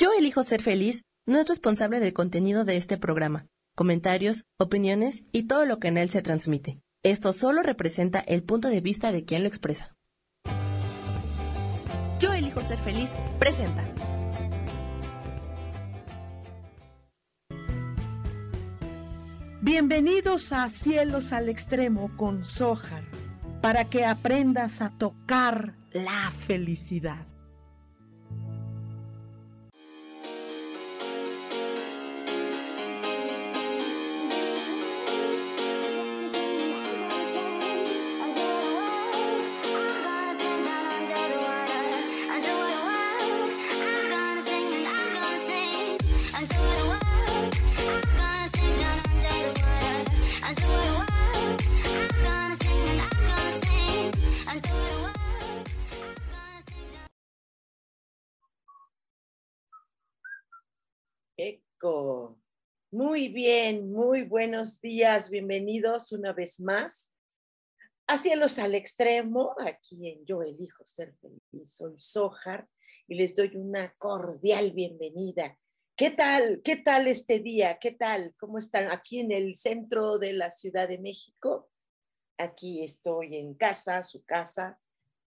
Yo elijo ser feliz no es responsable del contenido de este programa, comentarios, opiniones y todo lo que en él se transmite. Esto solo representa el punto de vista de quien lo expresa. Yo elijo ser feliz presenta. Bienvenidos a Cielos al Extremo con Sohar, para que aprendas a tocar la felicidad. Bien, muy buenos días, bienvenidos una vez más a Cielos al Extremo, aquí en Yo Elijo Ser Feliz. Soy Sojar y les doy una cordial bienvenida. ¿Qué tal? ¿Qué tal este día? ¿Qué tal? ¿Cómo están aquí en el centro de la Ciudad de México? Aquí estoy en casa, su casa,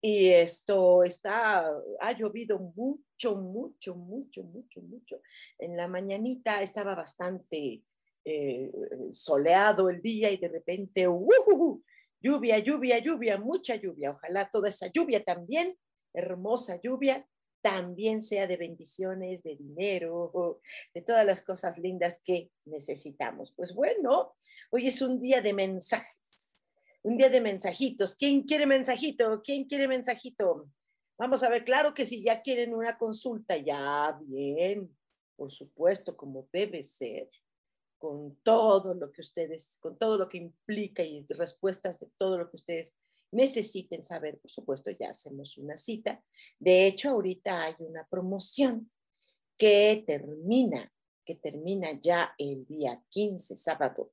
y esto está, ha llovido mucho, mucho, mucho, mucho, mucho. En la mañanita estaba bastante eh, soleado el día y de repente, uh, lluvia, lluvia, lluvia, mucha lluvia. Ojalá toda esa lluvia también, hermosa lluvia, también sea de bendiciones, de dinero, de todas las cosas lindas que necesitamos. Pues bueno, hoy es un día de mensajes un día de mensajitos. ¿Quién quiere mensajito? ¿Quién quiere mensajito? Vamos a ver, claro que si ya quieren una consulta, ya bien, por supuesto, como debe ser, con todo lo que ustedes, con todo lo que implica y respuestas de todo lo que ustedes necesiten saber, por supuesto, ya hacemos una cita. De hecho, ahorita hay una promoción que termina, que termina ya el día 15, sábado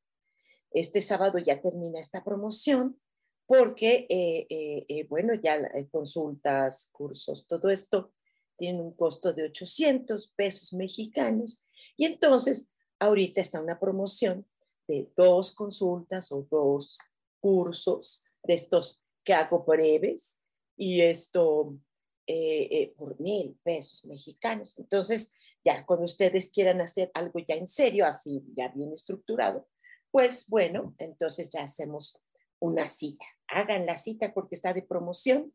este sábado ya termina esta promoción porque, eh, eh, eh, bueno, ya consultas, cursos, todo esto tiene un costo de 800 pesos mexicanos. Y entonces, ahorita está una promoción de dos consultas o dos cursos de estos que hago breves y esto por mil pesos mexicanos. Entonces, ya cuando ustedes quieran hacer algo ya en serio, así ya bien estructurado, pues bueno, entonces ya hacemos una cita. Hagan la cita porque está de promoción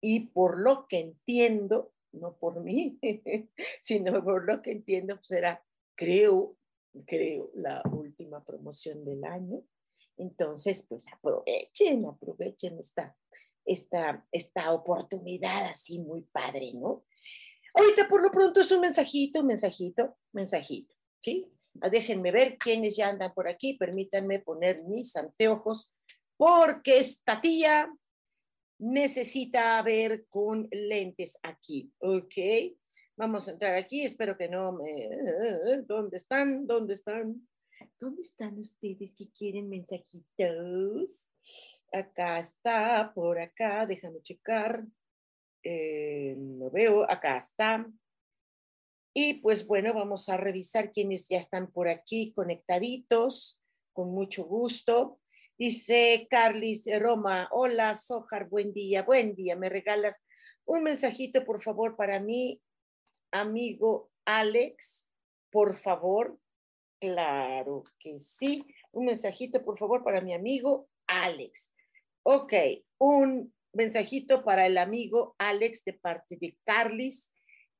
y por lo que entiendo, no por mí, sino por lo que entiendo, pues será, creo, creo, la última promoción del año. Entonces, pues aprovechen, aprovechen esta, esta, esta oportunidad así muy padre, ¿no? Ahorita por lo pronto es un mensajito, mensajito, mensajito, ¿sí? Ah, déjenme ver quiénes ya andan por aquí, permítanme poner mis anteojos, porque esta tía necesita ver con lentes aquí, ¿ok? Vamos a entrar aquí, espero que no me... ¿Dónde están? ¿Dónde están? ¿Dónde están ustedes que quieren mensajitos? Acá está, por acá, déjame checar. Eh, lo veo, acá está. Y pues bueno, vamos a revisar quienes ya están por aquí conectaditos, con mucho gusto. Dice Carlis Roma, hola Sojar, buen día, buen día. ¿Me regalas un mensajito, por favor, para mi amigo Alex? Por favor. Claro que sí. Un mensajito, por favor, para mi amigo Alex. Ok, un mensajito para el amigo Alex de parte de Carlis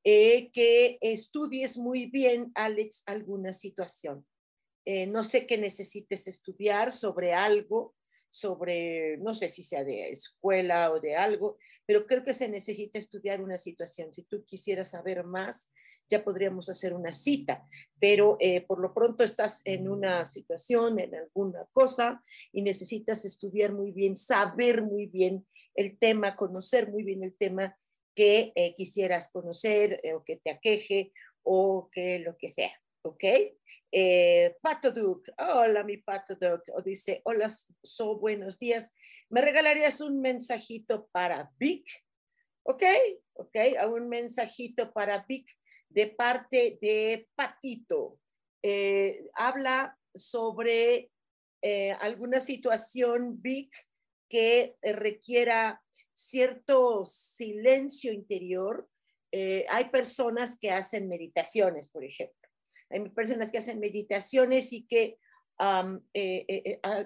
eh, que estudies muy bien, Alex, alguna situación. Eh, no sé qué necesites estudiar sobre algo, sobre, no sé si sea de escuela o de algo, pero creo que se necesita estudiar una situación. Si tú quisieras saber más, ya podríamos hacer una cita, pero eh, por lo pronto estás en una situación, en alguna cosa, y necesitas estudiar muy bien, saber muy bien el tema, conocer muy bien el tema que eh, quisieras conocer eh, o que te aqueje o que lo que sea, ¿ok? Pato Duke, hola mi Pato Duke, o dice, hola, so buenos días, ¿me regalarías un mensajito para Vic? ¿Ok? ¿Ok? Un mensajito para Vic de parte de Patito. Eh, habla sobre eh, alguna situación big que requiera cierto silencio interior. hay personas que hacen meditaciones, por ejemplo. Hay personas que hacen meditaciones y que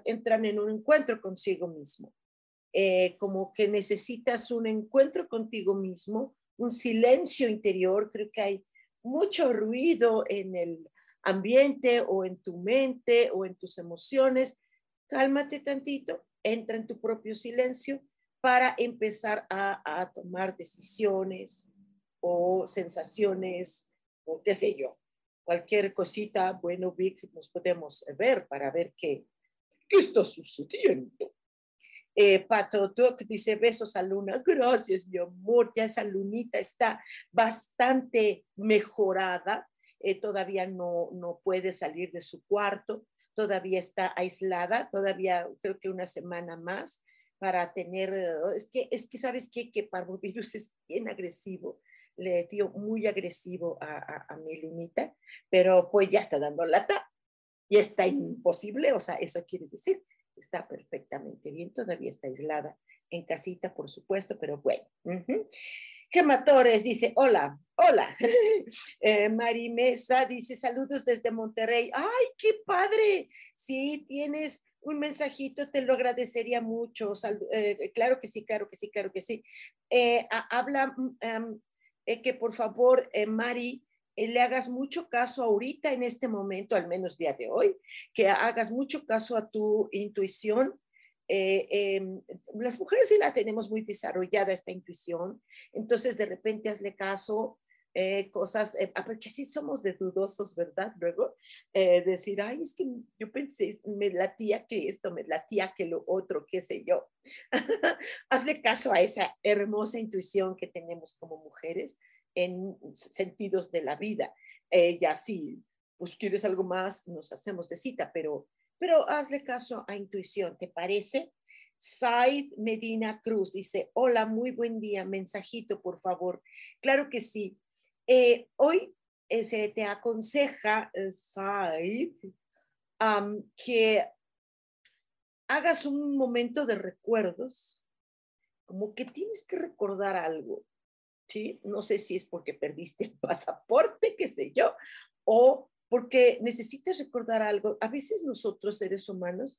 entran en un encuentro consigo mismo. Como que necesitas un encuentro contigo mismo un silencio interior, creo que hay mucho ruido en el ambiente o en tu mente o en tus emociones. Cálmate tantito, entra en tu propio silencio para empezar a, tomar decisiones o sensaciones o qué sé yo. Cualquier cosita, bueno, Vic, nos podemos ver para ver qué, qué está sucediendo. Eh, Pato Doc dice besos a Luna. Gracias, mi amor. Ya esa lunita está bastante mejorada. Eh, todavía no, no puede salir de su cuarto. Todavía está aislada. Todavía creo que una semana más para tener. Es que, es que sabes qué? que parvovirus es bien agresivo. Le dio muy agresivo a, a, a mi lunita, pero pues ya está dando lata y está imposible. O sea, eso quiere decir está perfectamente bien, todavía está aislada en casita, por supuesto, pero bueno. Gematores dice, hola, hola. eh, Marimesa dice, saludos desde Monterrey. ¡Ay, qué padre! Sí, tienes un mensajito, te lo agradecería mucho. Eh, claro que sí, claro que sí, claro que sí. Eh, habla mm, eh, que por favor, Mari, le hagas mucho caso ahorita en este momento, al menos día de hoy, que hagas mucho caso a tu intuición. Eh, em, las mujeres sí la tenemos muy desarrollada esta intuición, entonces de repente hazle caso, eh, cosas, porque sí somos de dudosos, ¿verdad? Luego decir, ay, es que yo pensé, me latía que esto, me latía que lo otro, qué sé yo. hazle caso a esa hermosa intuición que tenemos como mujeres en sentidos de la vida. ya sí, pues quieres algo más, nos hacemos de cita, pero, pero hazle caso a intuición, ¿te parece? Said Medina Cruz dice, hola, muy buen día, mensajito, por favor. Claro que sí. Eh, hoy eh, se te aconseja, eh, Said, que hagas un momento de recuerdos, como que tienes que recordar algo. ¿Sí? No sé si es porque perdiste el pasaporte, qué sé yo, o porque necesitas recordar algo. A veces nosotros, seres humanos,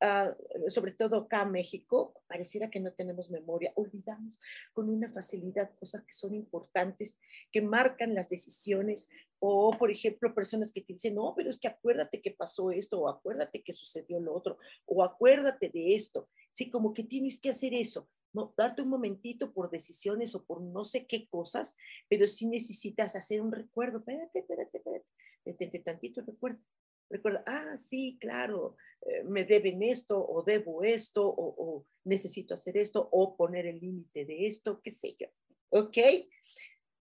ah, sobre todo acá en México, pareciera que no tenemos memoria, olvidamos con una facilidad cosas que son importantes, que marcan las decisiones, o por ejemplo, personas que te dicen, no, pero es que acuérdate que pasó esto, o acuérdate que sucedió lo otro, o acuérdate de esto, sí, como que tienes que hacer eso no, darte un momentito por decisiones o por no sé qué cosas, pero si necesitas hacer un recuerdo, espérate, espérate, espérate, detente tantito, recuerda, recuerda, ah, sí, claro, eh, me deben esto o debo esto o, necesito hacer esto o poner el límite de esto, qué sé yo, ¿ok?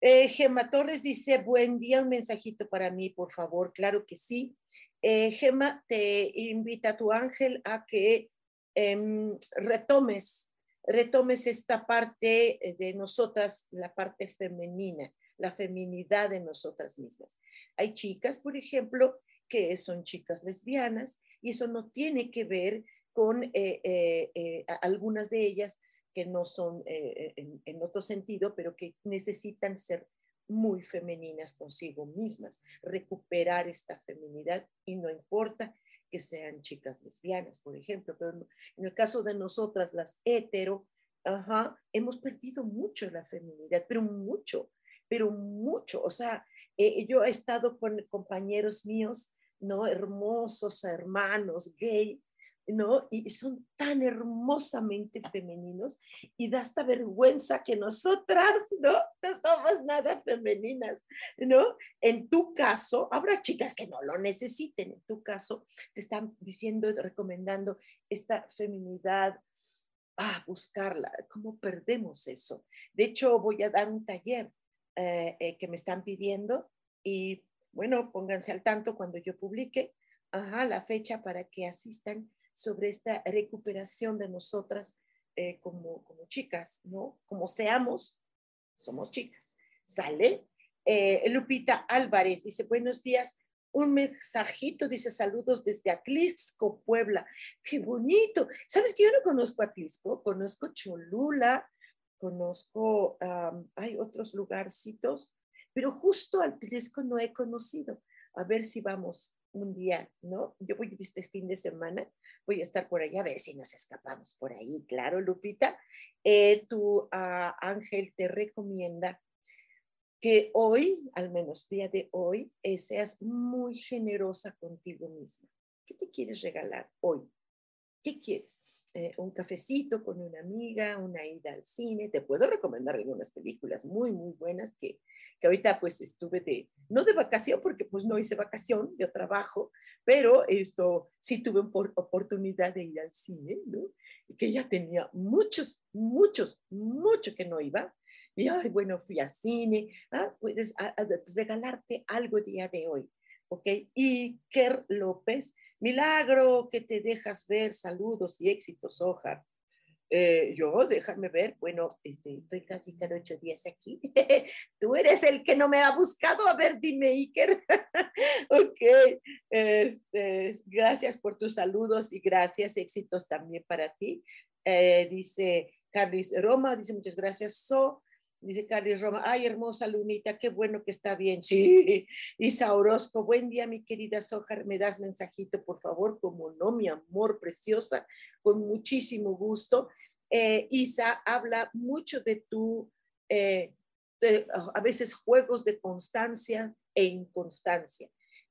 Eh, Gema Torres dice, buen día, un mensajito para mí, por favor, claro que sí. Eh, Gema, te invita a tu ángel a que em, retomes retomes esta parte eh, de nosotras, la parte femenina, la feminidad de nosotras mismas. Hay chicas, por ejemplo, que son chicas lesbianas y eso no tiene que ver con eh, eh, algunas de ellas que no son en, en, otro sentido, pero que necesitan ser muy femeninas consigo mismas, recuperar esta feminidad y no importa que sean chicas lesbianas, por ejemplo, pero en el caso de nosotras, las hetero, ajá, hemos perdido mucho la feminidad, pero mucho, pero mucho. O sea, eh, yo he estado con compañeros míos, ¿no? Hermosos hermanos gay, ¿no? Y son tan hermosamente femeninos y da hasta vergüenza que nosotras, ¿no? No somos nada femeninas, ¿no? En tu caso, habrá chicas que no lo necesiten, en tu caso, te están diciendo, recomendando esta feminidad, ah, buscarla, ¿cómo perdemos eso? De hecho, voy a dar un taller eh, eh, que me están pidiendo y bueno, pónganse al tanto cuando yo publique ajá, la fecha para que asistan sobre esta recuperación de nosotras eh, como, como chicas, ¿no? Como seamos, somos chicas. ¿Sale? Lupita Álvarez dice, buenos días. Un mensajito dice saludos desde Atlisco, Puebla. Qué bonito. ¿Sabes que yo no conozco Atlisco? Conozco Cholula, conozco, hay otros lugarcitos, pero justo Atlisco no he conocido. A ver si vamos un día, ¿no? Yo voy este fin de semana, voy a estar por allá a ver si nos escapamos por ahí, claro, Lupita. Eh, tu ah, ángel te recomienda que hoy, al menos día de hoy, eh, seas muy generosa contigo misma. ¿Qué te quieres regalar hoy? ¿Qué quieres? Eh, un cafecito con una amiga, una ida al cine. Te puedo recomendar algunas películas muy, muy buenas que, que ahorita pues estuve de, no de vacación, porque pues no hice vacación, yo trabajo, pero esto sí tuve oportunidad de ir al cine, que ya tenía muchos, muchos, mucho que no iba. Y ay, bueno, fui al cine, ah, puedes regalarte algo día de hoy, ¿ok? Y Ker López Milagro que te dejas ver, saludos y éxitos, Ojar. Eh, yo, déjame ver, bueno, este, estoy casi cada ocho días aquí. Tú eres el que no me ha buscado. A ver, dime, Iker. ok, este, gracias por tus saludos y gracias, éxitos también para ti. Eh, dice Carlis Roma, dice muchas gracias, So. Dice Carlos Roma, ay, hermosa Lunita, qué bueno que está bien. Sí, Isa Orozco, buen día, mi querida Sojar, me das mensajito, por favor, como no, mi amor preciosa, con muchísimo gusto. Eh, Isa habla mucho de tu, eh, a veces juegos de constancia e inconstancia.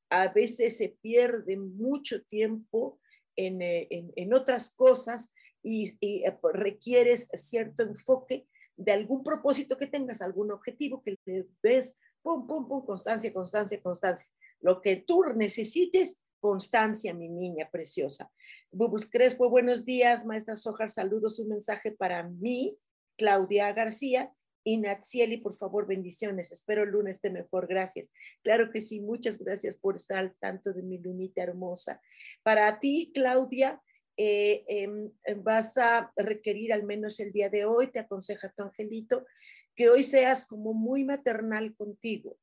A veces se pierde mucho tiempo en, eh, en, otras cosas y, y requieres cierto enfoque de algún propósito que tengas, algún objetivo que le des, pum, pum, pum, constancia, constancia, constancia. Lo que tú necesites, constancia, mi niña preciosa. Bubus Crespo, buenos días, maestra Sojar, saludos, un mensaje para mí, Claudia García. Y Natsieli, por favor, bendiciones. Espero el lunes esté mejor. Gracias. Claro que sí. Muchas gracias por estar al tanto de mi lunita hermosa. Para ti, Claudia, eh, em, vas a requerir al menos el día de hoy, te aconseja tu angelito, que hoy seas como muy maternal contigo,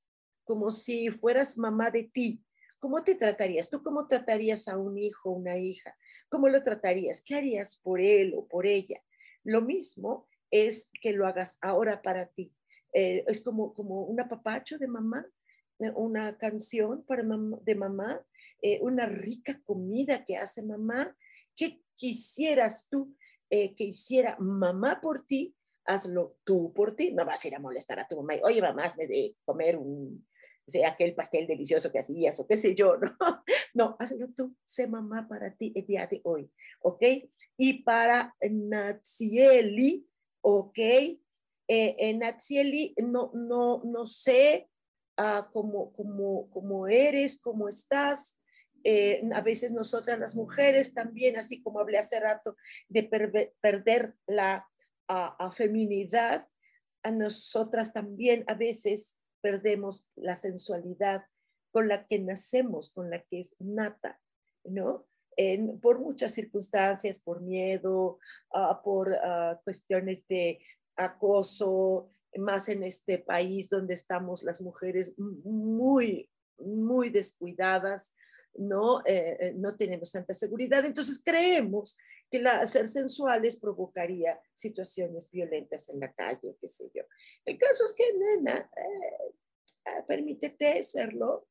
como si fueras mamá de ti. ¿Cómo te tratarías? ¿Tú cómo tratarías a un hijo, una hija? ¿Cómo lo tratarías? ¿Qué harías por él o por ella? Lo mismo es que lo hagas ahora para ti. Eh, es como, como un apapacho de mamá, eh, una canción para de mamá, una rica comida que hace mamá, ¿Qué quisieras tú eh, que hiciera mamá por ti? Hazlo tú por ti. No vas a ir a molestar a tu mamá. Oye, mamá, hazme de comer un, o sea, aquel pastel delicioso que hacías o qué sé yo, ¿no? No, hazlo tú, sé mamá para ti el día de hoy, ¿ok? Y para Natsieli, ¿ok? Eh, Natsieli, no, no, no sé uh, cómo, cómo, cómo eres, cómo estás, eh, a veces nosotras las mujeres también, así como hablé hace rato, de perder la feminidad, a nosotras también a veces perdemos la sensualidad con la que nacemos, con la que es nata, ¿no? por muchas circunstancias, por miedo, ah, por ah, cuestiones de acoso, más en este país donde estamos las mujeres muy, muy descuidadas, no, eh, eh, no tenemos tanta seguridad. Entonces creemos que la, ser sensuales provocaría situaciones violentas en la calle, qué sé yo. El caso es que, nena, eh, permítete serlo.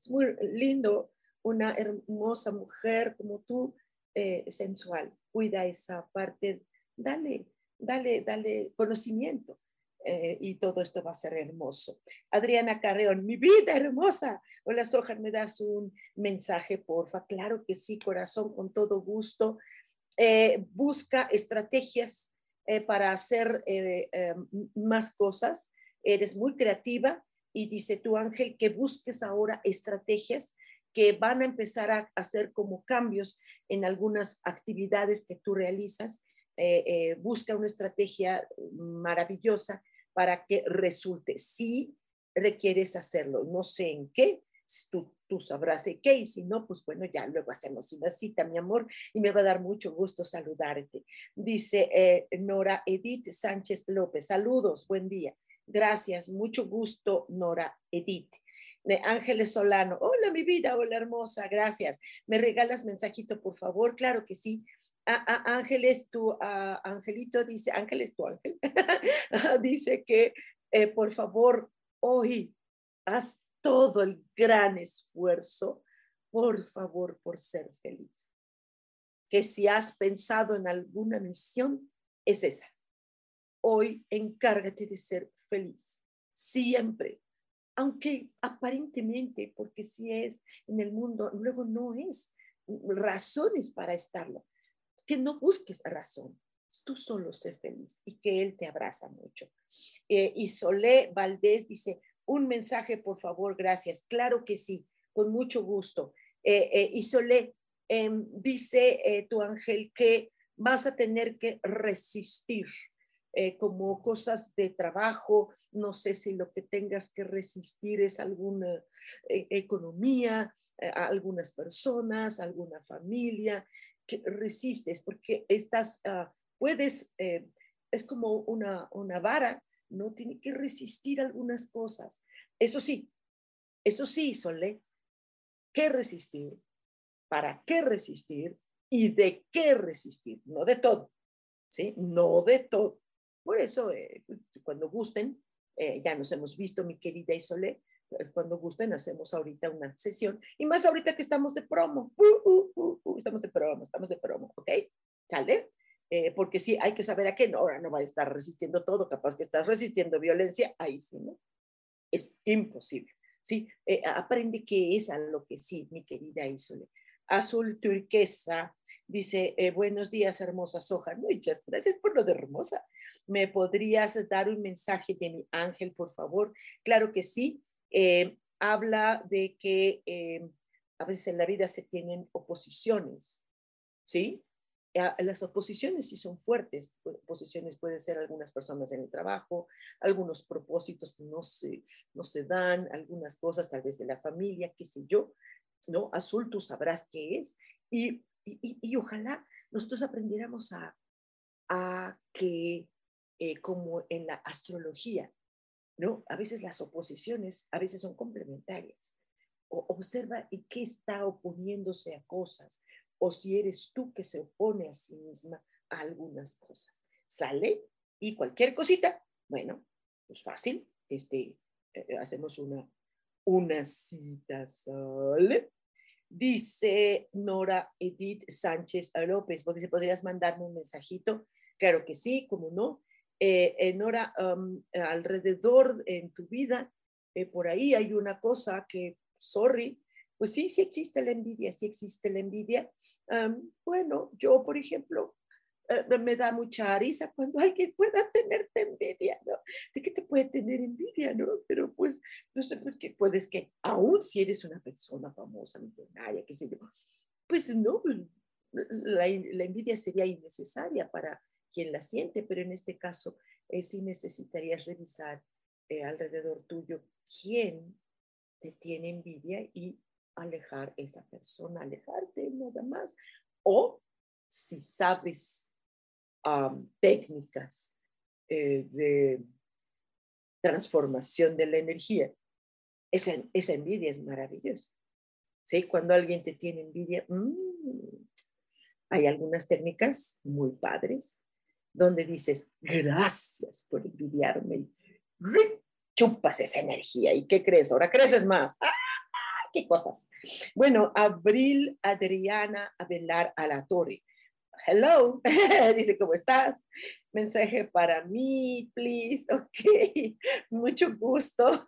Es muy lindo una hermosa mujer como tú, sensual. Cuida esa parte, dale, dale, dale conocimiento. Eh, y todo esto va a ser hermoso. Adriana Carreón, mi vida hermosa. Hola, Soja, ¿me das un mensaje, porfa? Claro que sí, corazón, con todo gusto. Eh, busca estrategias eh, para hacer más cosas. Eres muy creativa y dice tu ángel que busques ahora estrategias que van a empezar a hacer como cambios en algunas actividades que tú realizas. busca una estrategia maravillosa para que resulte. Si requieres hacerlo, no sé en qué, tú, tú sabrás en qué, y si no, pues bueno, ya luego hacemos una cita, mi amor, y me va a dar mucho gusto saludarte. Dice eh, Nora Edith Sánchez López, saludos, buen día. Gracias, mucho gusto, Nora Edith. De Ángeles Solano, hola mi vida, hola hermosa, gracias. ¿Me regalas mensajito, por favor? Claro que sí. Ángeles, tu Angelito dice, Ángeles, tu ángel, dice que eh, por favor, hoy haz todo el gran esfuerzo, por favor, por ser feliz. Que si has pensado en alguna misión, es esa. Hoy encárgate de ser feliz, siempre, aunque aparentemente, porque si es en el mundo, luego no es razones para estarlo. Que no busques razón, tú solo sé feliz y que Él te abraza mucho. Eh, y Solé Valdés dice, un mensaje, por favor, gracias. Claro que sí, con mucho gusto. Eh, eh, y Solé, em, dice tu ángel que vas a tener que resistir eh, como cosas de trabajo, no sé si lo que tengas que resistir es alguna eh, economía, eh, algunas personas, alguna familia, que resistes porque estás, ah, puedes, es como una, una vara, ¿no? Tiene que resistir algunas cosas. Eso sí, eso sí, Solé, ¿qué resistir? ¿Para qué resistir? ¿Y de qué resistir? No de todo, ¿sí? No de todo. Por eso, eh, cuando gusten, eh, ya nos hemos visto, mi querida Isole, eh, cuando gusten hacemos ahorita una sesión, y más ahorita que estamos de promo, uh, uh, uh, estamos de promo, estamos de promo, ¿ok? ¿Sale? porque sí, hay que saber a qué, no, ahora no va a estar resistiendo todo, capaz que estás resistiendo violencia, ahí sí, ¿no? Es imposible, ¿sí? aprende qué es a lo que sí, mi querida Isole. Azul turquesa, dice, buenos días, hermosa soja. Muchas gracias por lo de hermosa. ¿Me podrías dar un mensaje de mi ángel, por favor? Claro que sí. Eh, habla de que eh, a veces en la vida se tienen oposiciones, ¿sí? Las oposiciones sí son fuertes. Oposiciones pueden ser algunas personas en el trabajo, algunos propósitos que no se, no se dan, algunas cosas tal vez de la familia, qué sé yo, ¿no? Azul, tú sabrás qué es. Y, y, y ojalá nosotros aprendiéramos a, a que eh, como en la astrología, ¿no? A veces las oposiciones, a veces son complementarias. Observa en qué está oponiéndose a cosas, o si eres tú que se opone a sí misma a algunas cosas. Sale y cualquier cosita, bueno, pues fácil, este, eh, hacemos una, una cita, ¿sale? Dice Nora Edith Sánchez López, ¿podrías mandarme un mensajito? Claro que sí, como no eh, en hora alrededor en tu vida, eh, por ahí hay una cosa que, sorry, pues sí, sí existe la envidia, sí existe la envidia. bueno, yo, por ejemplo, eh, me da mucha risa cuando alguien pueda tenerte envidia, ¿no? ¿De qué te puede tener envidia, no? Pero pues, no sé, porque puedes que, aún si eres una persona famosa, millonaria, qué sé yo, pues no, pues, la, la envidia sería innecesaria para quien la siente, pero en este caso eh, sí necesitarías revisar eh, alrededor tuyo quién te tiene envidia y alejar esa persona, alejarte nada más. O si sabes técnicas eh, de transformación de la energía, esa, esa envidia es maravillosa. ¿Sí? Cuando alguien te tiene envidia, mm, hay algunas técnicas muy padres donde dices, gracias por envidiarme. Chupas esa energía. ¿Y qué crees? Ahora creces más. ¡Ah! ¡Qué cosas! Bueno, Abril Adriana Abelar a la Torre. Hello, dice, ¿cómo estás? Mensaje para mí, please. Ok, mucho gusto.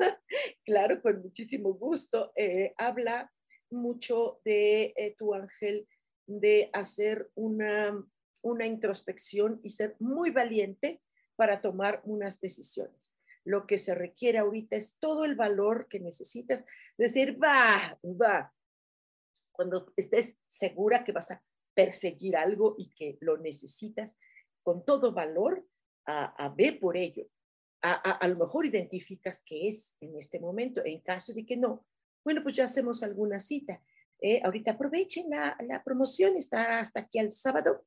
claro, con muchísimo gusto. Eh, habla mucho de eh, tu ángel de hacer una una introspección y ser muy valiente para tomar unas decisiones. Lo que se requiere ahorita es todo el valor que necesitas, decir, va, va. Cuando estés segura que vas a perseguir algo y que lo necesitas, con todo valor, a, a ver por ello. A, lo mejor identificas que es en este momento. En caso de que no, bueno, pues ya hacemos alguna cita. Eh, ahorita aprovechen la, la promoción, está hasta aquí el sábado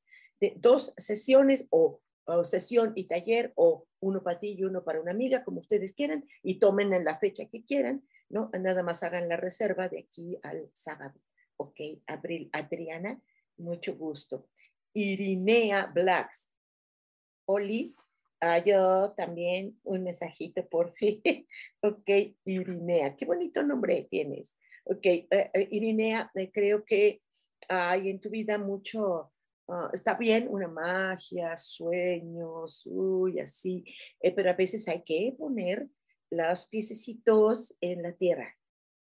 dos sesiones o sesión y taller o uno para ti y uno para una amiga, como ustedes quieran, y tomen en la fecha que quieran, ¿no? Nada más hagan la reserva de aquí al sábado. Ok, Abril, Adriana, mucho gusto. Irinea Blacks. Oli, ah, yo también un mensajito por fin. ok, Irinea, qué bonito nombre tienes. Ok, eh, Irinea, eh, creo que hay en tu vida mucho, ah, está bien una magia, sueños, uy, así, pero a veces hay que poner los piececitos en la tierra,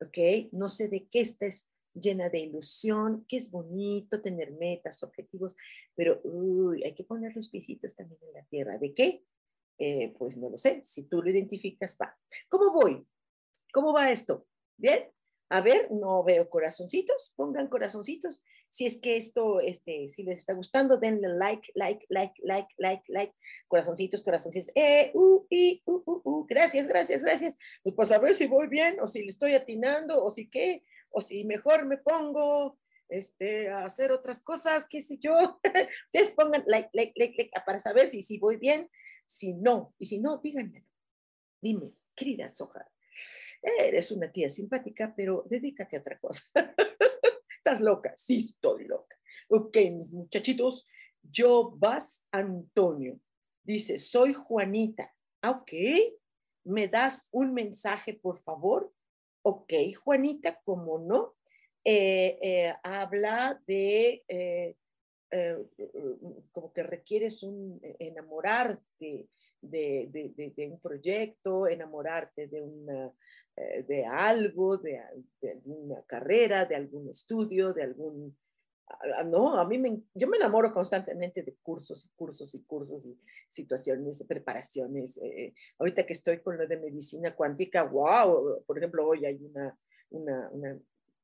¿ok? No sé de qué estés llena de ilusión, que es bonito tener metas, objetivos, pero uy, hay que poner los piecitos también en la tierra. ¿De qué? Eh, pues no lo sé, si tú lo identificas, va. ¿Cómo voy? ¿Cómo va esto? ¿Bien? A ver, no veo corazoncitos, pongan corazoncitos. Si es que esto, este, si les está gustando, denle like, like, like, like, like, like, corazoncitos, corazoncitos. Eh, uh, y, uh, uh, uh. Gracias, gracias, gracias. Pues, pues a ver si voy bien, o si le estoy atinando, o si qué, o si mejor me pongo este, a hacer otras cosas, qué sé yo. Ustedes pongan like, like, like, like para saber si, si voy bien, si no. Y si no, díganme. Dime, querida Soja, eres una tía simpática, pero dedícate a otra cosa. ¿Estás loca? Sí, estoy loca. Ok, mis muchachitos, yo vas Antonio. Dice, soy Juanita. Ah, ok, ¿me das un mensaje, por favor? Ok, Juanita, ¿cómo no? Eh, eh, habla de eh, como que requieres un enamorarte de, de, un proyecto, enamorarte de una de algo, de, alguna carrera, de algún estudio, de algún... Ah, no, a mí me, yo me enamoro constantemente de cursos y cursos y cursos y situaciones, preparaciones. Eh, ahorita que estoy con lo de medicina cuántica, wow, por ejemplo, hoy hay una, una, una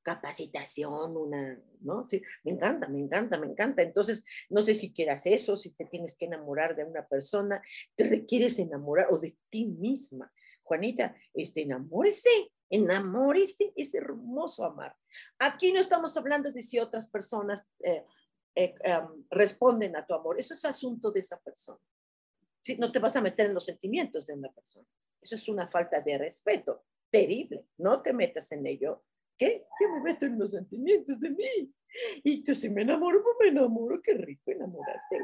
capacitación, una, ¿no? Sí, me encanta, me encanta, me encanta. Entonces, no sé si quieras eso, si te tienes que enamorar de una persona, te requieres enamorar o de ti misma. Juanita, este, enamórese, enamórese, es hermoso amar. Aquí no estamos hablando de si otras personas eh, eh, em, responden a tu amor, eso es asunto de esa persona. ¿Sí? No te vas a meter en los sentimientos de una persona. Eso es una falta de respeto terrible. No te metas en ello. ¿Qué? Yo me meto en los sentimientos de mí. Y tú si me enamoro, pues me enamoro. Qué rico enamorarse.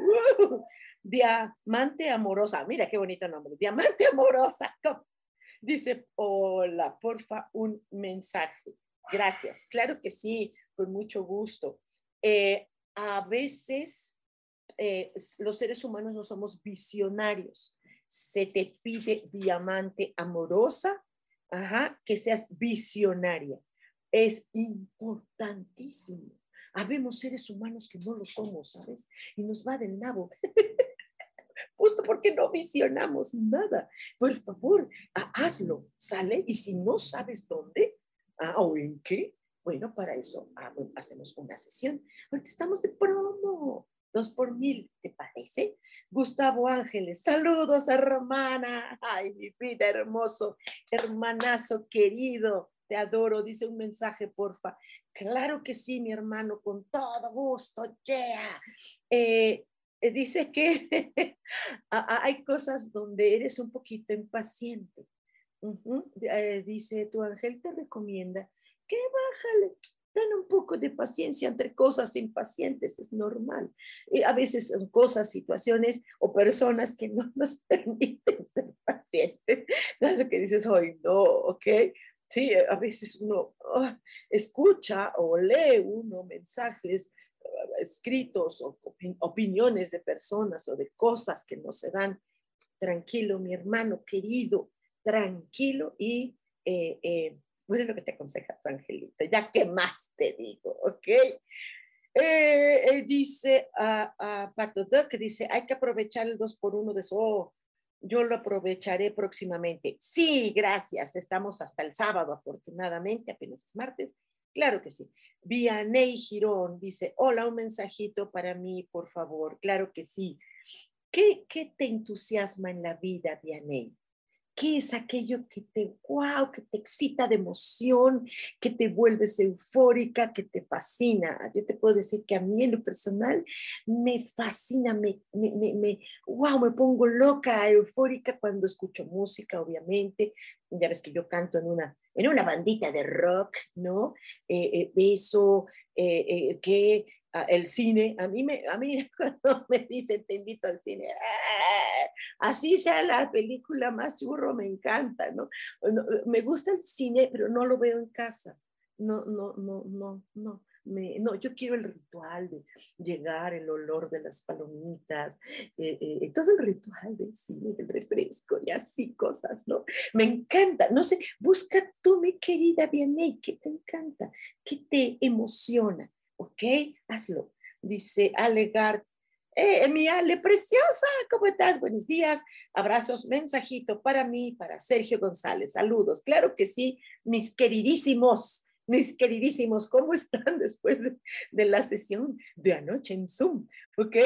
Diamante amorosa. Mira qué bonito nombre. Diamante amorosa. Dice, hola, porfa, un mensaje. Gracias. Claro que sí, con mucho gusto. Eh, a veces eh, los seres humanos no somos visionarios. Se te pide diamante amorosa, ajá, que seas visionaria. Es importantísimo. Habemos seres humanos que no lo somos, ¿sabes? Y nos va del nabo. justo porque no visionamos nada. Por favor, hazlo, sale y si no sabes dónde ah, o en qué, bueno, para eso ah, hacemos una sesión. Ahorita estamos de promo, dos por mil, ¿te parece? Gustavo Ángeles, saludos hermana, ay, mi vida hermoso, hermanazo querido, te adoro, dice un mensaje, porfa. Claro que sí, mi hermano, con todo gusto, yeah. Eh, dice que hay cosas donde eres un poquito impaciente. Eh, dice, tu ángel te recomienda que bájale, ten un poco de paciencia entre cosas impacientes, es normal. A veces son cosas, situaciones o personas que no nos permiten ser pacientes. Entonces que dices, hoy no, ¿ok? Sí, a veces uno ah, escucha o lee uno mensajes escritos o opiniones de personas o de cosas que no se dan. Tranquilo, mi hermano querido, tranquilo y eh, eh, pues es lo que te aconseja tu angelito. Ya que más te digo, ¿ok? Eh, dice a uh, Pato Duck, dice, hay que aprovechar el 2 por 1 de eso. Oh, yo lo aprovecharé próximamente. Sí, gracias. Estamos hasta el sábado, afortunadamente, apenas es martes. Claro que sí. Vianey Girón dice, hola, un mensajito para mí, por favor. Claro que sí. ¿Qué, qué te entusiasma en la vida, Vianey? ¿Qué es aquello que te, wow, que te excita de emoción, que te vuelves eufórica, que te fascina? Yo te puedo decir que a mí en lo personal me fascina, me, me, me, wow, me pongo loca, eufórica cuando escucho música, obviamente. Ya ves que yo canto en una, en una bandita de rock, ¿no? Eh, eh, eso, eh, que el cine, a mí, me, a mí cuando me dicen te invito al cine, ¡ah! así sea la película más churro, me encanta, ¿no? Me gusta el cine, pero no lo veo en casa. No, no, no, no, no. Me, no, yo quiero el ritual de llegar, el olor de las palomitas, eh, eh, todo el ritual del cine, del refresco y así cosas, ¿no? Me encanta, no sé, busca tú, mi querida Vianney, ¿qué te encanta? ¿Qué te emociona? ¿Ok? Hazlo. Dice Alegar, eh, mi Ale, preciosa, ¿cómo estás? Buenos días, abrazos, mensajito para mí, para Sergio González, saludos. Claro que sí, mis queridísimos, mis queridísimos, ¿cómo están después de, la sesión de anoche en Zoom? ¿Ok?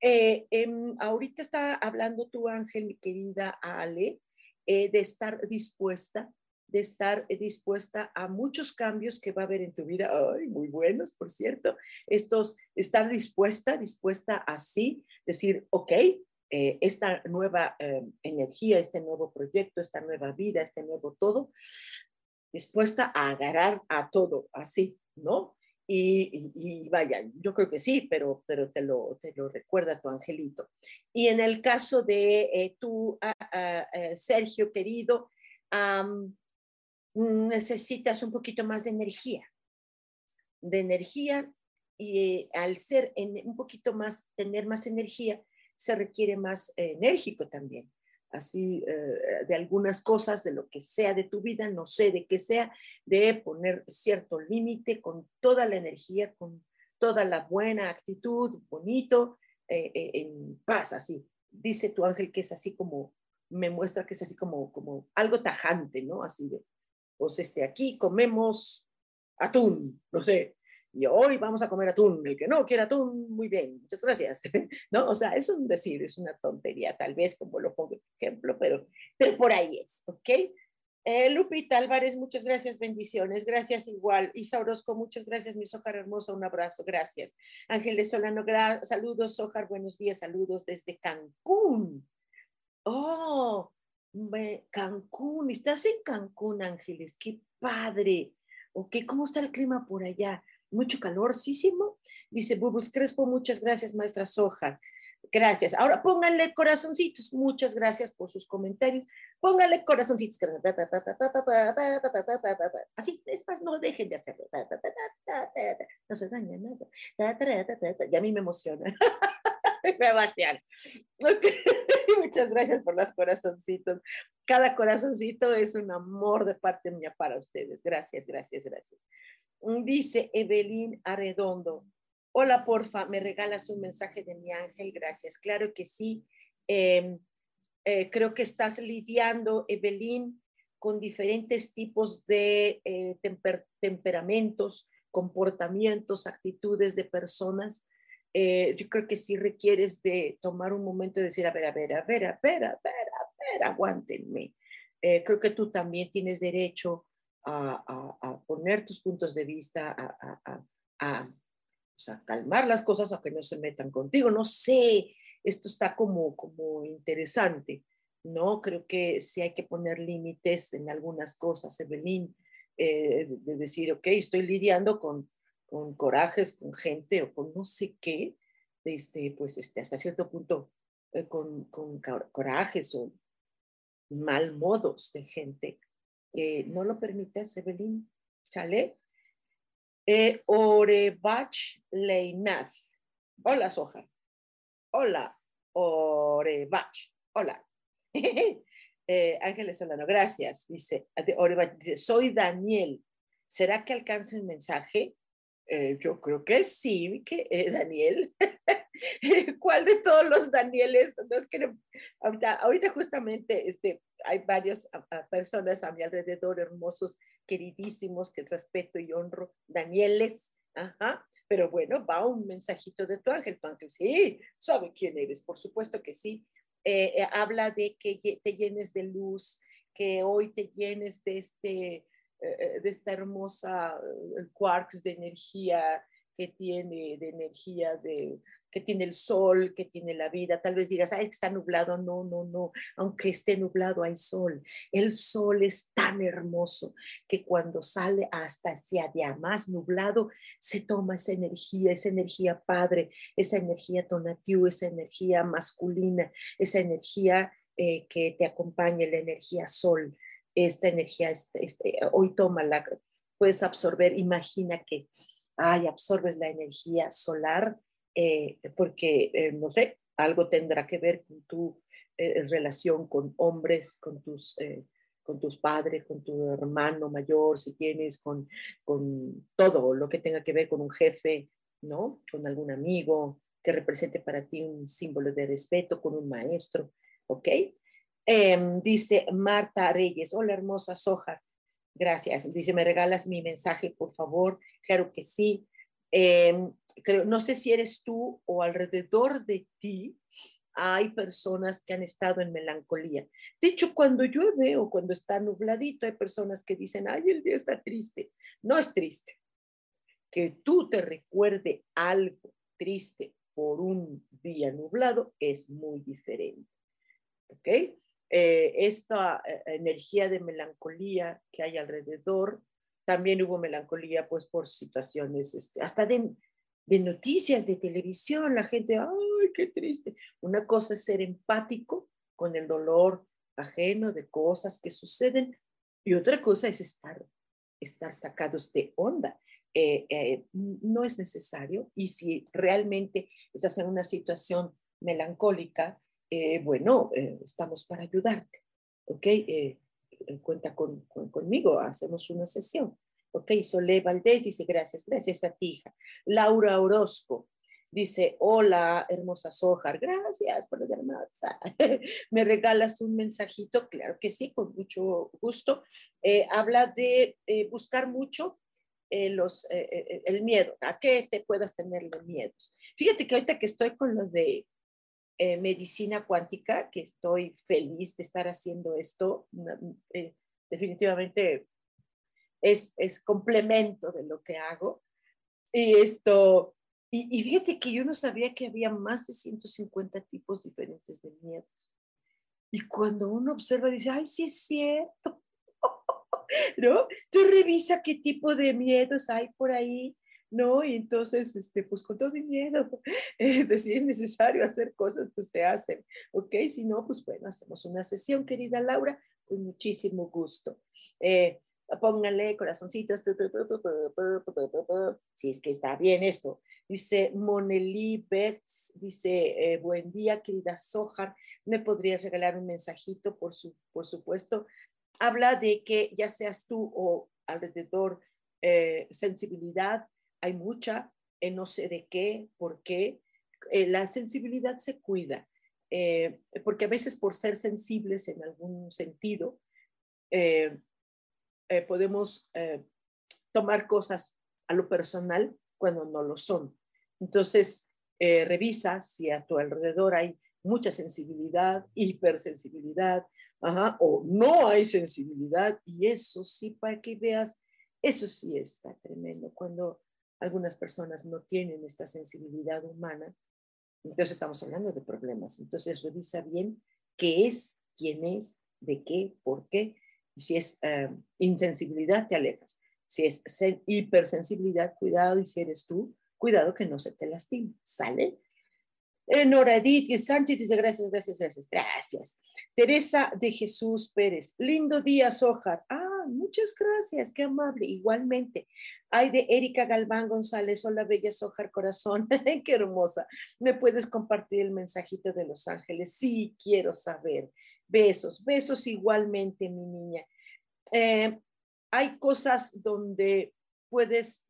Eh, em, ahorita está hablando tu ángel, mi querida Ale, eh, de estar dispuesta de estar dispuesta a muchos cambios que va a haber en tu vida, ay, muy buenos, por cierto, estos, estar dispuesta, dispuesta a sí, decir, ok, eh, esta nueva eh, energía, este nuevo proyecto, esta nueva vida, este nuevo todo, dispuesta a agarrar a todo así, ¿no? Y, vaya, yo creo que sí, pero, pero te, lo, te lo recuerda tu angelito. Y en el caso de eh, tu, ah, ah, Sergio querido, necesitas un poquito más de energía, de energía y al ser en, un poquito más, tener más energía, se requiere más enérgico también. Así, eh, de algunas cosas, de lo que sea de tu vida, no sé de qué sea, de poner cierto límite con toda la energía, con toda la buena actitud, bonito, eh, eh, en paz, así. Dice tu ángel que es así como, me muestra que es así como, como algo tajante, ¿no? Así de, pues este, aquí comemos atún, no sé, y hoy vamos a comer atún, el que no quiera atún, muy bien, muchas gracias, ¿no? O sea, es un decir, es una tontería, tal vez como lo pongo ejemplo, pero, pero por ahí es, ¿ok? Eh, Lupita Álvarez, muchas gracias, bendiciones, gracias igual. Isa Orozco, muchas gracias, mi Sojar hermosa, un abrazo, gracias. Ángeles Solano, saludos, Sojar, buenos días, saludos desde Cancún. Oh, Cancún, estás en Cancún, Ángeles, qué padre. Ok, ¿cómo está el clima por allá? Mucho calorcísimo. Dice Bubus Crespo, muchas gracias, maestra Soja. Gracias. Ahora pónganle corazoncitos. Muchas gracias por sus comentarios. Pónganle corazoncitos. Así, es más, no dejen de hacerlo. No se daña nada. Y a mí me emociona. Sebastián. Muchas gracias por los corazoncitos. Cada corazoncito es un amor de parte mía para ustedes. Gracias, gracias, gracias. Dice Evelyn Arredondo. Hola, porfa, me regalas un mensaje de mi ángel. Gracias. Claro que sí. Em, eh, creo que estás lidiando, Evelyn, con diferentes tipos de eh, temperamentos, comportamientos, actitudes de personas eh, yo creo que sí requieres de tomar un momento y decir, a ver, a ver, a ver, a ver, a ver, a ver, aguántenme. Eh, creo que tú también tienes derecho a, a, poner tus puntos de vista, a, a calmar las cosas a que no se metan contigo. No sé, esto está como, como interesante, ¿no? Creo que sí hay que poner límites en algunas cosas, Evelyn, eh, de decir, ok, estoy lidiando con con corajes, con gente o con no sé qué, este, pues este, hasta cierto punto eh, con, corajes o mal modos de gente. No lo permitas, Evelyn. ¿Chale? Eh, Orebach Leinaz. Hola, Soja. Hola, Orebach. Hola. eh, Ángeles Solano, gracias. Dice, Orebach, dice, soy Daniel. ¿Será que alcance el mensaje? Eh, yo creo que sí, que eh, Daniel. ¿Cuál de todos los Danieles? No es que ahorita, justamente este, hay varias personas a mi alrededor, hermosos, queridísimos, que respeto y honro. Danieles, ajá. Pero bueno, va un mensajito de tu ángel. Tu ángel, sí, sabe quién eres, por supuesto que sí. Eh, habla de que te llenes de luz, que hoy te llenes de, este, de esta hermosa quarks de energía que tiene, de energía de, que tiene el sol, que tiene la vida. Tal vez digas, ay, está nublado. No, no, no. Aunque esté nublado, hay sol. El sol es tan hermoso que cuando sale hasta hacia de más nublado, se toma esa energía, esa energía padre, esa energía tonatiu, esa energía masculina, esa energía eh, que te acompaña, la energía sol. Esta energía, este, este, hoy toma la, puedes absorber, imagina que, ay, absorbes la energía solar eh, porque, eh, no sé, algo tendrá que ver con tu eh, relación con hombres, con tus, con tus padres, con tu hermano mayor, si tienes, con, con todo lo que tenga que ver con un jefe, ¿no? Con algún amigo que represente para ti un símbolo de respeto, con un maestro, ¿ok? Em, dice Marta Reyes, hola hermosa Soja, gracias. Dice, ¿me regalas mi mensaje, por favor? Claro que sí. Em, creo, no sé si eres tú o alrededor de ti hay personas que han estado en melancolía. De hecho, cuando llueve o cuando está nubladito, hay personas que dicen, ay, el día está triste. No es triste. Que tú te recuerde algo triste por un día nublado es muy diferente. ¿Ok? Eh, esta eh, energía de melancolía que hay alrededor también hubo melancolía, pues, por situaciones, este, hasta de, de noticias de televisión, la gente, ay, qué triste. Una cosa es ser empático con el dolor ajeno de cosas que suceden y otra cosa es estar, estar sacados de onda. Eh, eh, no es necesario y si realmente estás en una situación melancólica, eh, bueno, estamos para ayudarte, ¿ok? cuenta con, conmigo, hacemos una sesión. Ok, Sole Valdés dice, gracias, gracias a ti, hija. Laura Orozco dice, hola, hermosa Sojar, gracias por la hermosa. ¿Me regalas un mensajito? Claro que sí, con mucho gusto. Eh, habla de eh, buscar mucho eh, el miedo, a qué te puedas tener los miedos. Fíjate que ahorita que estoy con lo de eh, medicina cuántica, que estoy feliz de estar haciendo esto. Eh, definitivamente es, es complemento de lo que hago. Y esto, y, fíjate que yo no sabía que había más de 150 tipos diferentes de miedos. Y cuando uno observa, dice, ay, sí es cierto. ¿No? Tú revisa qué tipo de miedos hay por ahí ¿no? Y entonces, este, pues con todo mi miedo, este, si es necesario hacer cosas, pues se hacen, ¿ok? Si no, pues bueno, hacemos una sesión, querida Laura, con muchísimo gusto. Eh, pónganle corazoncitos, si es que está bien esto. Dice Moneli Betts, dice, buen día, querida Sojar, ¿me podrías regalar un mensajito, por, su, por supuesto? Habla de que ya seas tú o alrededor eh, sensibilidad, hay mucha, en no sé de qué, por qué. Eh, la sensibilidad se cuida, eh, porque a veces por ser sensibles en algún sentido, eh, podemos tomar cosas a lo personal cuando no lo son. Entonces, revisa si a tu alrededor hay mucha sensibilidad, hipersensibilidad, o no hay sensibilidad, y eso sí, para que veas, eso sí está tremendo. Cuando algunas personas no tienen esta sensibilidad humana, entonces estamos hablando de problemas. Entonces revisa bien qué es, quién es, de qué, por qué. Si es eh, insensibilidad, te alejas. Si es hipersensibilidad, cuidado. Y si eres tú, cuidado que no se te lastime. ¿Sale? Noradit Sánchez dice gracias, gracias, gracias, gracias. Teresa de Jesús Pérez, lindo día, Sojar. Ah, muchas gracias, qué amable. Igualmente. Hay de Erika Galván González, hola bella Sojar Corazón, qué hermosa. ¿Me puedes compartir el mensajito de Los Ángeles? Sí, quiero saber. Besos, besos igualmente, mi niña. Eh, hay cosas donde puedes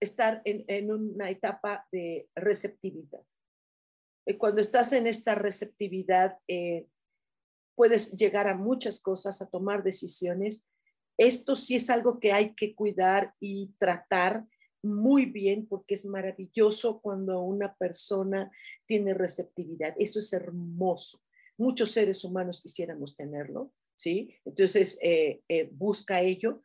estar en una etapa de receptividad eh, cuando estás en esta receptividad, eh, puedes llegar a muchas cosas, a tomar decisiones. Esto sí es algo que hay que cuidar y tratar muy bien porque es maravilloso cuando una persona tiene receptividad. Eso es hermoso. Muchos seres humanos quisiéramos tenerlo. ¿sí? Entonces, eh, eh, busca ello,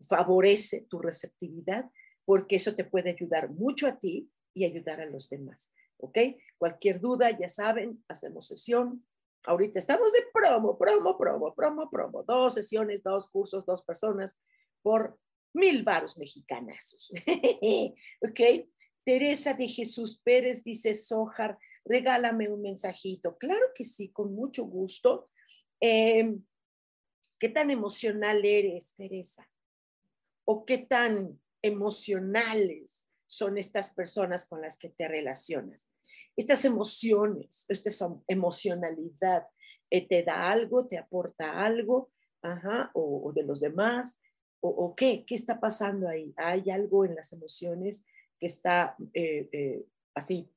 favorece tu receptividad, porque eso te puede ayudar mucho a ti y ayudar a los demás, ¿ok? Cualquier duda, ya saben, hacemos sesión. Ahorita estamos de promo, promo, promo, promo, promo. Dos sesiones, dos cursos, dos personas por mil varos mexicanazos. ¿Ok? Teresa de Jesús Pérez dice, Sojar, regálame un mensajito. Claro que sí, con mucho gusto. Em, ¿Qué tan emocional eres, Teresa? ¿O qué tan emocionales son estas personas con las que te relacionas? Estas emociones, esta emocionalidad, eh, ¿te da algo, te aporta algo? Ajá, o, de los demás, o, qué, qué está pasando ahí. Hay algo en las emociones que está eh, eh, así,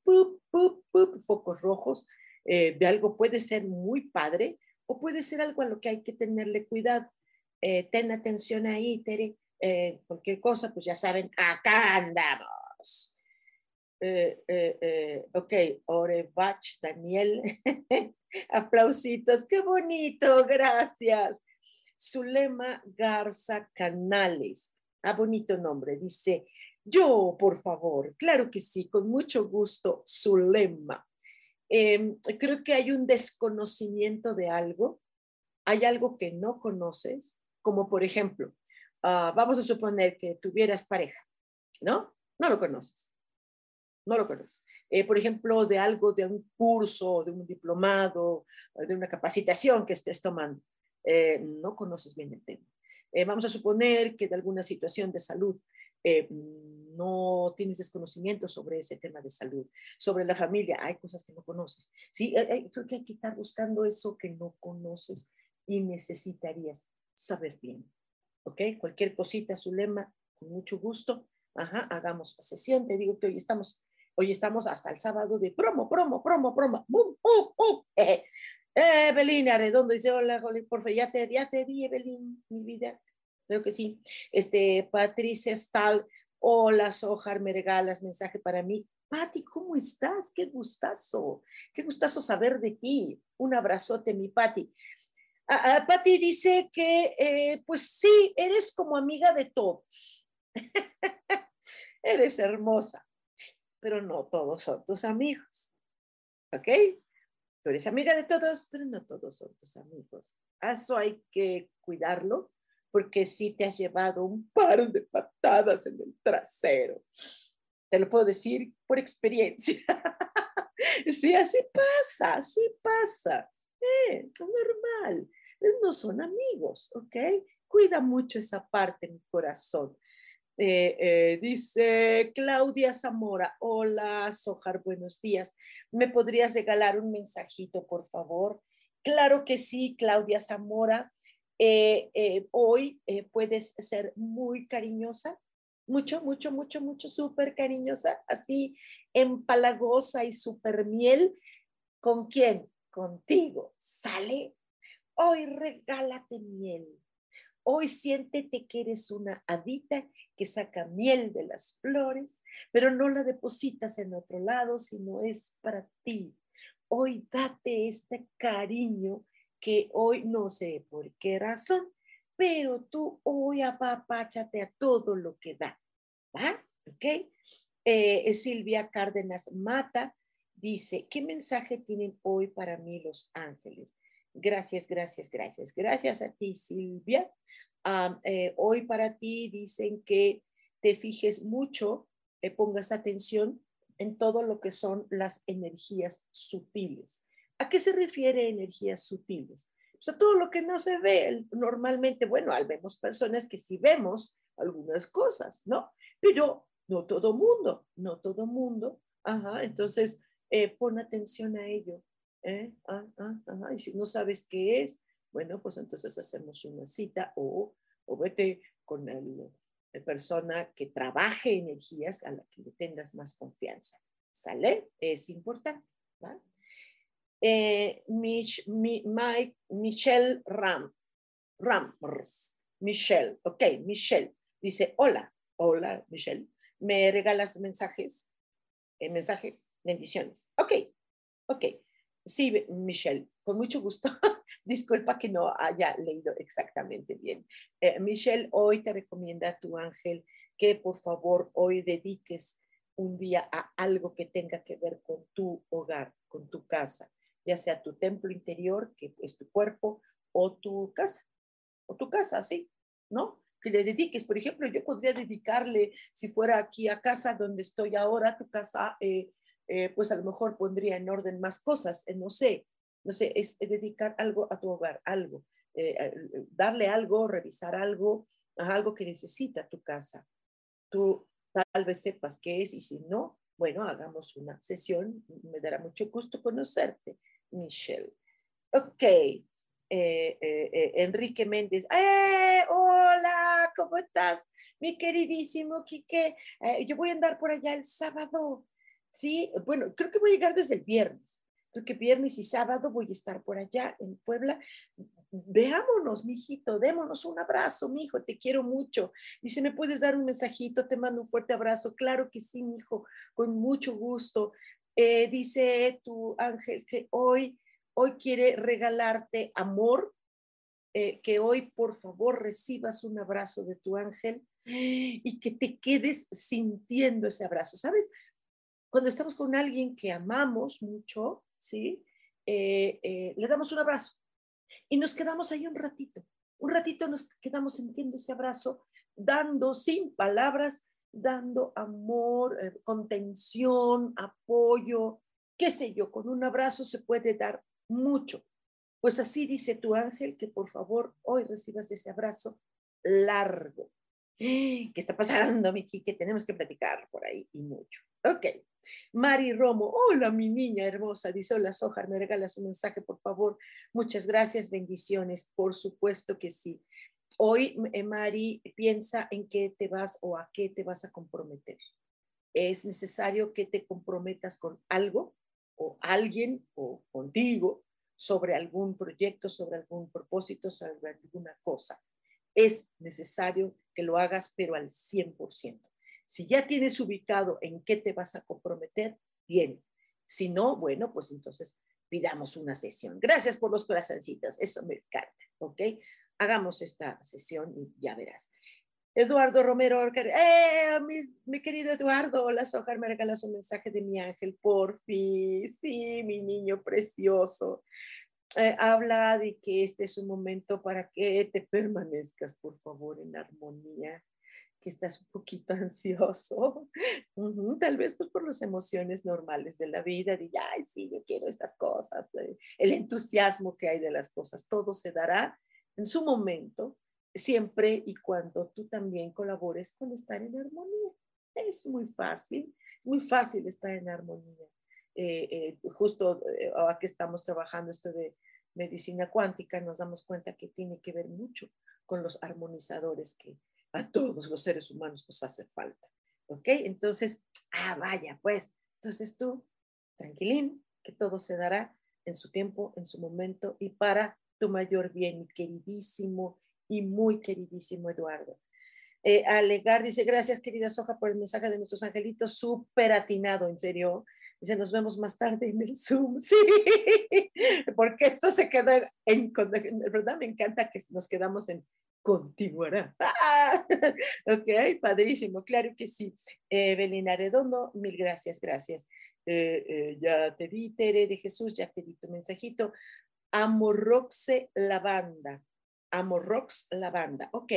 focos rojos, de algo puede ser muy padre o puede ser algo a lo que hay que tenerle cuidado. ten atención ahí, Tere. cualquier cosa, pues ya saben, acá andamos. Ok, Orebach, Daniel, aplausitos, qué bonito, gracias. Zulema Garza Canales. Ah, bonito nombre. Dice, yo, por favor, claro que sí, con mucho gusto, Zulema. Em, creo que hay un desconocimiento de algo, hay algo que no conoces, como por ejemplo, ah, vamos a suponer que tuvieras pareja, ¿no? No lo conoces, no lo conoces. Eh, por ejemplo, de algo, de un curso, de un diplomado, de una capacitación que estés tomando. Eh, no conoces bien el tema. Eh, vamos a suponer que de alguna situación de salud eh, no tienes desconocimiento sobre ese tema de salud, sobre la familia, hay cosas que no conoces. Sí, creo que hay que estar buscando eso que no conoces y necesitarías saber bien. ¿Ok? Cualquier cosita, su lema, con mucho gusto. Ajá, hagamos sesión. Te digo que hoy estamos, hoy estamos hasta el sábado de promo, promo, promo, promo. ¡Bum, Evelyn Arredondo dice, hola, por favor, ya te, ya te di, Evelyn, mi vida. Creo que sí. Este, Patricia Stahl, hola, Sojar, me regalas mensaje para mí. Pati, ¿cómo estás? Qué gustazo, qué gustazo saber de ti. Un abrazote, mi Pati. Ah, ah, Pati dice que, eh, pues sí, eres como amiga de todos. eres hermosa, pero no todos son tus amigos. ¿Ok? Tú eres amiga de todos, pero no todos son tus amigos. Eso hay que cuidarlo porque si te has llevado un par de patadas en el trasero. Te lo puedo decir por experiencia. sí, así pasa, así pasa. Eh, es normal. No son amigos, ¿ok? Cuida mucho esa parte mi corazón. Eh, eh, dice Claudia Zamora, hola Sojar, buenos días. ¿Me podrías regalar un mensajito, por favor? Claro que sí, Claudia Zamora. Eh, hoy puedes ser muy cariñosa, mucho, mucho, mucho, mucho, súper cariñosa, así empalagosa y súper miel. ¿Con quién? Contigo. ¿Sale? Hoy regálate miel. Hoy siéntete que eres una hadita que saca miel de las flores, pero no la depositas en otro lado, sino es para ti. Hoy date este cariño que hoy no sé por qué razón, pero tú hoy apapáchate a todo lo que da. ¿Va? ¿Ok? Eh, Silvia Cárdenas Mata dice, ¿qué mensaje tienen hoy para mí los ángeles? Gracias, gracias, gracias. Gracias a ti, Silvia. Eh, hoy para ti dicen que te fijes mucho, eh, pongas atención en todo lo que son las energías sutiles. ¿A qué se refiere energías sutiles? O sea, todo lo que no se ve normalmente, bueno, vemos personas que sí vemos algunas cosas, ¿no? Pero no todo mundo, no todo mundo. Ajá, entonces eh, pon atención a ello. Ah, ah, y si no sabes qué es, bueno, pues entonces hacemos una cita o, o vete con el, persona que trabaje energías a la que le tengas más confianza. ¿Sale? Es importante. Eh, Mich, Michelle Ram, Michelle, ok, Michelle, dice, hola, hola Michelle, ¿me regalas mensajes? Eh, mensaje, bendiciones. Ok, ok. Sí, Michelle, con mucho gusto. Disculpa que no haya leído exactamente bien. Eh, Michelle, hoy te recomienda a tu ángel que por favor hoy dediques un día a algo que tenga que ver con tu hogar, con tu casa, ya sea tu templo interior, que es tu cuerpo, o tu casa, o tu casa, sí, ¿no? Que le dediques, por ejemplo, yo podría dedicarle, si fuera aquí a casa donde estoy ahora, tu casa, eh, eh, pues a lo mejor pondría en orden más cosas, no sé, no sé, es, dedicar algo a tu hogar, algo, eh, darle algo, revisar algo, algo que necesita tu casa. Tú tal vez sepas qué es y si no, bueno, hagamos una sesión. Me dará mucho gusto conocerte, Michelle. Ok. Eh, eh, Enrique Méndez. ¡Eh! Hola, ¿cómo estás? Mi queridísimo Quique. yo voy a andar por allá el sábado. Sí, bueno, creo que voy a llegar desde el viernes. Que viernes y sábado voy a estar por allá en Puebla. Veámonos, mijito, démonos un abrazo, mijo, te quiero mucho. Dice, ¿me puedes dar un mensajito? Te mando un fuerte abrazo. Claro que sí, mijo, con mucho gusto. Eh, dice tu ángel que hoy, hoy quiere regalarte amor, eh, que hoy por favor recibas un abrazo de tu ángel y que te quedes sintiendo ese abrazo. ¿Sabes? Cuando estamos con alguien que amamos mucho, ¿sí? Eh, eh, le damos un abrazo y nos quedamos ahí un ratito. Un ratito nos quedamos sintiendo ese abrazo, dando sin palabras, dando amor, eh, contención, apoyo, qué sé yo, con un abrazo se puede dar mucho. Pues así dice tu ángel que por favor hoy recibas ese abrazo largo. ¿Qué está pasando, Miki? Que tenemos que platicar por ahí y mucho. Ok. Mari Romo, hola mi niña hermosa, dice, hola Sojar, me regalas un mensaje, por favor. Muchas gracias, bendiciones, por supuesto que sí. Hoy, eh, Mari, piensa en qué te vas o a qué te vas a comprometer. Es necesario que te comprometas con algo o alguien o contigo sobre algún proyecto, sobre algún propósito, sobre alguna cosa. Es necesario que lo hagas, pero al 100%. Si ya tienes ubicado en qué te vas a comprometer, bien. Si no, bueno, pues entonces pidamos una sesión. Gracias por los corazoncitos, eso me encanta, ¿ok? Hagamos esta sesión y ya verás. Eduardo Romero, eh, mi, querido Eduardo, hola Sojar, me regalas un mensaje de mi ángel, por fin, sí, mi niño precioso. Eh, habla de que este es un momento para que te permanezcas, por favor, en armonía que estás un poquito ansioso, tal vez pues por las emociones normales de la vida, de, ay, sí, yo quiero estas cosas, eh, el entusiasmo que hay de las cosas, todo se dará en su momento, siempre y cuando tú también colabores con estar en armonía. Es muy fácil, es muy fácil estar en armonía. Eh, eh, justo ahora que estamos trabajando esto de medicina cuántica, nos damos cuenta que tiene que ver mucho con los armonizadores que, a todos los seres humanos nos hace falta. ¿Ok? Entonces, ah, vaya, pues, entonces tú, tranquilín, que todo se dará en su tiempo, en su momento y para tu mayor bien, mi queridísimo y muy queridísimo Eduardo. Eh, Alegar dice, gracias querida Soja por el mensaje de nuestros angelitos, súper atinado, en serio. Dice, nos vemos más tarde en el Zoom. Sí, porque esto se queda en, verdad me encanta que nos quedamos en continuará. ¡Ah! ok, padrísimo, claro que sí. Eh, Belina Redondo, mil gracias, gracias. Eh, eh, ya te di, Tere de Jesús, ya te di tu mensajito. Amorroxe Lavanda, Amorrox Lavanda, ok.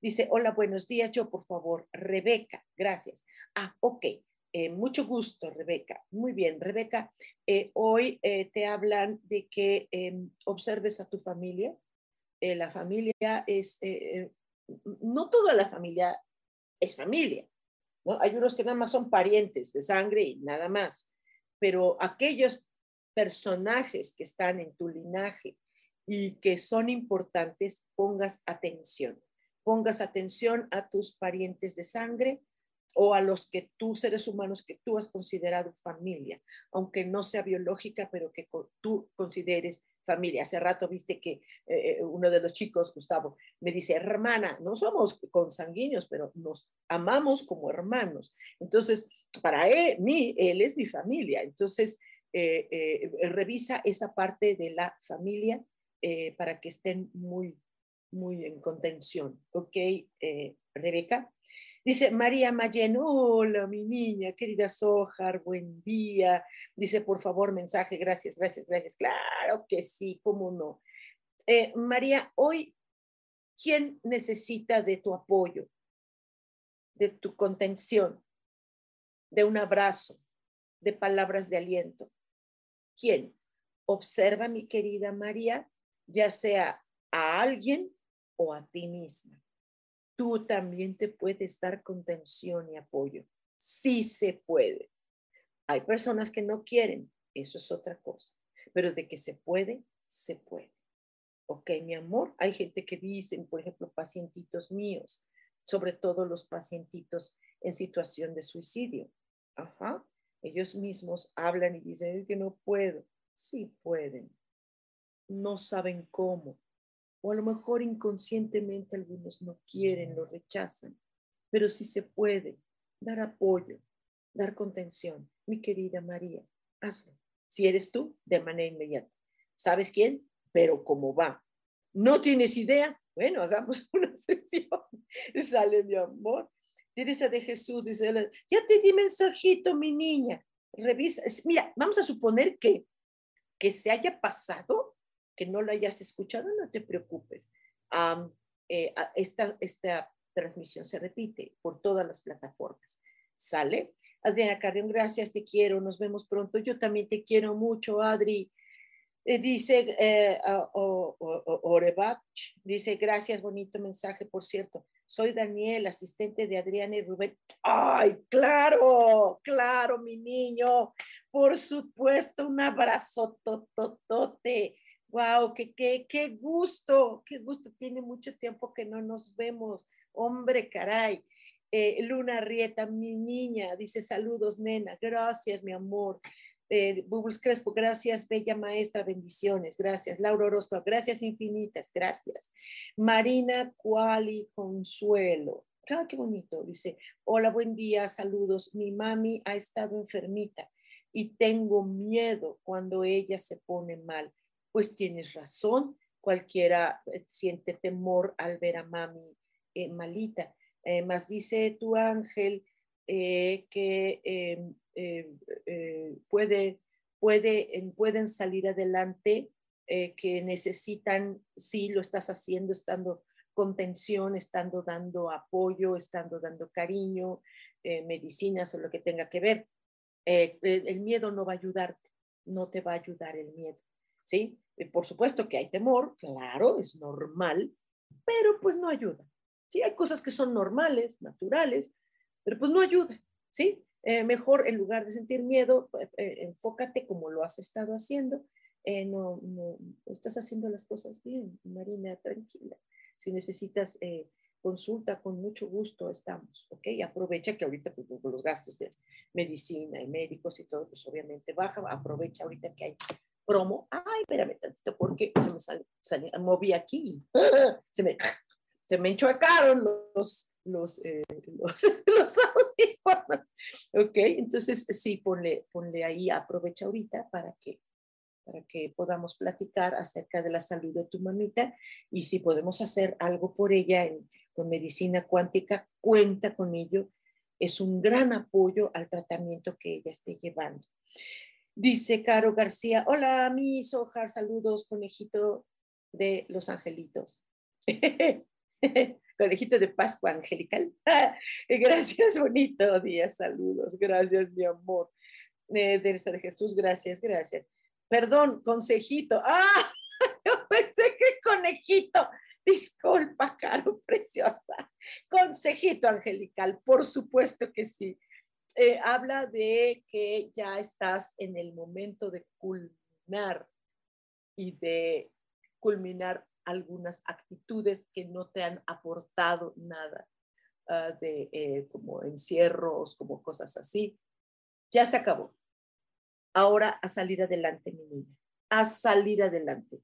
Dice, hola, buenos días, yo por favor, Rebeca, gracias. Ah, ok, eh, mucho gusto, Rebeca. Muy bien, Rebeca, hoy te hablan de que em, observes a tu familia, eh, la familia es, eh, eh, no toda la familia es familia, ¿no? Hay unos que nada más son parientes de sangre y nada más, pero aquellos personajes que están en tu linaje y que son importantes, pongas atención. Pongas atención a tus parientes de sangre o a los que tú, seres humanos que tú has considerado familia, aunque no sea biológica, pero que tú consideres familia. Hace rato viste que eh, eh, uno de los chicos, Gustavo, me dice, hermana, no somos consanguíneos, pero nos amamos como hermanos. Entonces, para él, mí, él es mi familia. Entonces, eh, revisa esa parte de la familia para que estén muy, muy en contención. ¿Ok, Rebeca? Dice María Mayen, hola mi niña, querida Sojar, buen día. Dice, por favor, mensaje, gracias, gracias, gracias. Claro que sí, cómo no. Eh, María, hoy, ¿quién necesita de tu apoyo, de tu contención, de un abrazo, de palabras de aliento? ¿Quién? Observa, mi querida María, ya sea a alguien o a ti misma tú también te puedes dar contención y apoyo. Sí se puede. Hay personas que no quieren, eso es otra cosa, pero de que se puede, se puede. Ok, mi amor, hay gente que dicen, por ejemplo, pacientitos míos, sobre todo los pacientitos en situación de suicidio. Ajá, ellos mismos hablan y dicen que no puedo. Sí pueden. No saben cómo, o a lo mejor inconscientemente algunos no quieren, lo rechazan, pero si se puede dar apoyo, dar contención. Mi querida María, hazlo. Si eres tú, de manera inmediata. ¿Sabes quién? Pero cómo va. ¿No tienes idea? Bueno, hagamos una sesión. Sale mi amor. Teresa de Jesús dice, ya te di mensajito, mi niña. Revisa. Mira, vamos a suponer que, que se haya pasado que no lo hayas escuchado, no te preocupes. Eh, esta, esta transmisión se repite por todas las plataformas. ¿Sale? Adriana Carrión, gracias, te quiero, nos vemos pronto. Yo también te quiero mucho, Adri. Eh, dice eh, Orebach, dice, gracias, bonito mensaje, por cierto. Soy Daniel, asistente de Adriana y Rubén. Ay, claro, claro, mi niño. Por supuesto, un abrazo tototote. Wow, qué, qué, qué gusto, qué gusto. Tiene mucho tiempo que no nos vemos. Hombre, caray. Eh, Luna Rieta, mi niña, dice saludos, nena. Gracias, mi amor. Eh, Bubbles Crespo, gracias, bella maestra, bendiciones, gracias. Laura Orozco, gracias infinitas, gracias. Marina Cuali Consuelo, ah, qué bonito, dice, hola, buen día, saludos. Mi mami ha estado enfermita y tengo miedo cuando ella se pone mal pues tienes razón, cualquiera eh, siente temor al ver a mami eh, malita. Eh, más dice tu ángel que em, puede, puede, pueden salir adelante, que necesitan, sí, lo estás haciendo, estando contención, estando dando apoyo, estando dando cariño, medicinas o lo que tenga que ver. el miedo no va a ayudarte, no te va a ayudar el miedo. ¿Sí? Por supuesto que hay temor, claro, es normal, pero pues no ayuda, ¿sí? Hay cosas que son normales, naturales, pero pues no ayuda, ¿sí? Eh, mejor en lugar de sentir miedo, eh, eh, enfócate como lo has estado haciendo, no, no, estás haciendo las cosas bien, Marina, tranquila. Si necesitas consulta, con mucho gusto estamos, ¿ok? Aprovecha que ahorita pues, los gastos de medicina y médicos y todo, pues obviamente baja, aprovecha ahorita que hay promo. Ay, espérame tantito, porque se me salió, moví aquí. Se me, se me enchuecaron los, los, eh, los, los audífonos. Ok, entonces sí, ponle, ponle ahí, aprovecha ahorita para que para que podamos platicar acerca de la salud de tu mamita y si podemos hacer algo por ella con medicina cuántica, cuenta con ello. Es un gran apoyo al tratamiento que ella esté llevando. Dice Caro García, hola, mi Sojar, saludos, conejito de los angelitos. conejito de Pascua Angelical. gracias, bonito día, saludos, gracias, mi amor. Eh, de Jesús, gracias, gracias. Perdón, consejito. Ah, yo pensé que conejito. Disculpa, Caro, preciosa. Consejito angelical, por supuesto que sí. Eh, habla de que ya estás en el momento de culminar y de culminar algunas actitudes que no te han aportado nada, ah, de eh, como encierros, como cosas así. Ya se acabó. Ahora a salir adelante, mi niña, a salir adelante.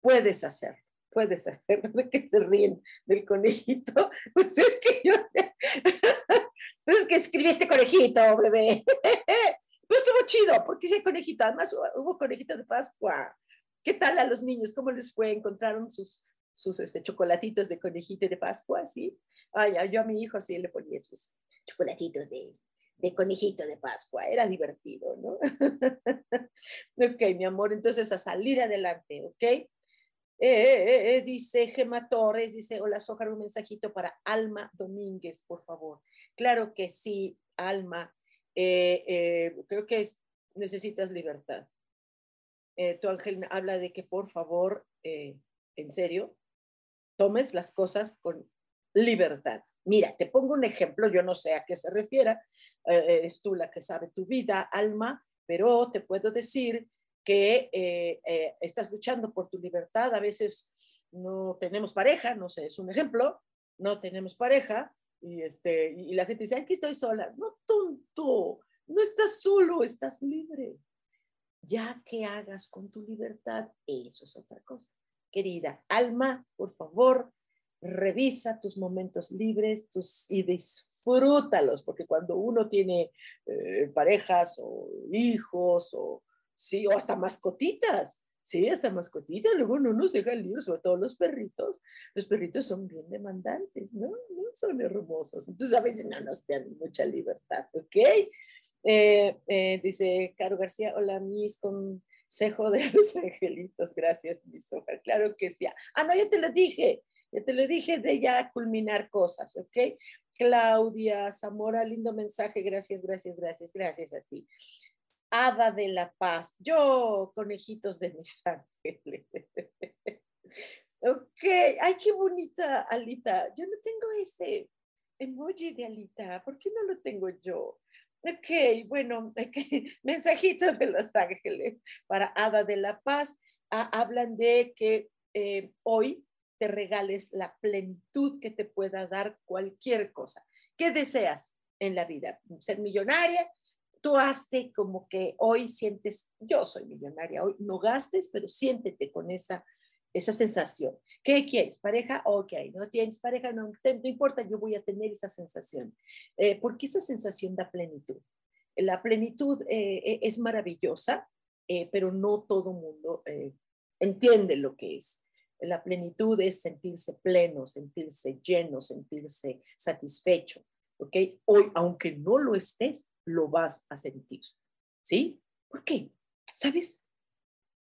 Puedes hacerlo puedes hacerlo, de que se ríen del conejito, pues es que yo, pues es que escribí este conejito, bebé. Pues estuvo chido, porque ese conejito, además hubo conejito de Pascua. ¿Qué tal a los niños? ¿Cómo les fue? ¿Encontraron sus, sus este, chocolatitos de conejito de Pascua? ¿Sí? Ay, yo a mi hijo sí le ponía sus chocolatitos de, de conejito de Pascua. Era divertido, ¿no? ok, mi amor, entonces a salir adelante, ¿ok? Eh, eh, eh, dice Gema Torres, dice, hola Sojar, un mensajito para Alma Domínguez, por favor. Claro que sí, Alma. creo que necesitas libertad. tu ángel habla de que por favor, en serio, tomes las cosas con libertad. Mira, te pongo un ejemplo, yo no sé a qué se refiera, eh, eres tú la que sabe tu vida, alma, pero te puedo decir que eh, eh, estás luchando por tu libertad, a veces no tenemos pareja, no sé, es un ejemplo, no tenemos pareja y, este, y la gente dice, es que estoy sola, no tonto, no estás solo, estás libre. Ya que hagas con tu libertad, eso es otra cosa. Querida alma, por favor, revisa tus momentos libres tus, y disfrútalos, porque cuando uno tiene eh, parejas o hijos o, sí, o hasta mascotitas, sí, hasta mascotitas, luego no se deja libre, sobre todo los perritos. Los perritos son bien demandantes, ¿no? ¿no? Son hermosos. Entonces a veces no nos dan mucha libertad, ¿ok? Eh, eh, dice Caro García, hola, mis consejo de los angelitos, gracias, mis hojas. Claro que sí. Ah, no, ya te lo dije. Ya te lo dije de ya culminar cosas, ¿ok? Claudia Zamora, lindo mensaje, gracias, gracias, gracias, gracias a ti. Hada de la Paz, yo, conejitos de mis ángeles. ok, ay, qué bonita, Alita. Yo no tengo ese emoji de Alita, ¿por qué no lo tengo yo? Ok, bueno, okay. mensajitos de los ángeles para Hada de la Paz. Ah, hablan de que eh, hoy te regales la plenitud que te pueda dar cualquier cosa. ¿Qué deseas en la vida? ¿Ser millonaria? Tú hazte como que hoy sientes, yo soy millonaria, hoy no gastes, pero siéntete con esa, esa sensación. ¿Qué quieres? ¿Pareja? Ok, no tienes pareja, no, no importa, yo voy a tener esa sensación, eh, porque esa sensación da plenitud. La plenitud eh, e, es maravillosa, eh, pero no todo mundo entiende lo que es. La plenitud es sentirse pleno, sentirse lleno, sentirse satisfecho. ¿Ok? Hoy, aunque no lo estés, lo vas a sentir. ¿Sí? ¿Por qué? ¿Sabes?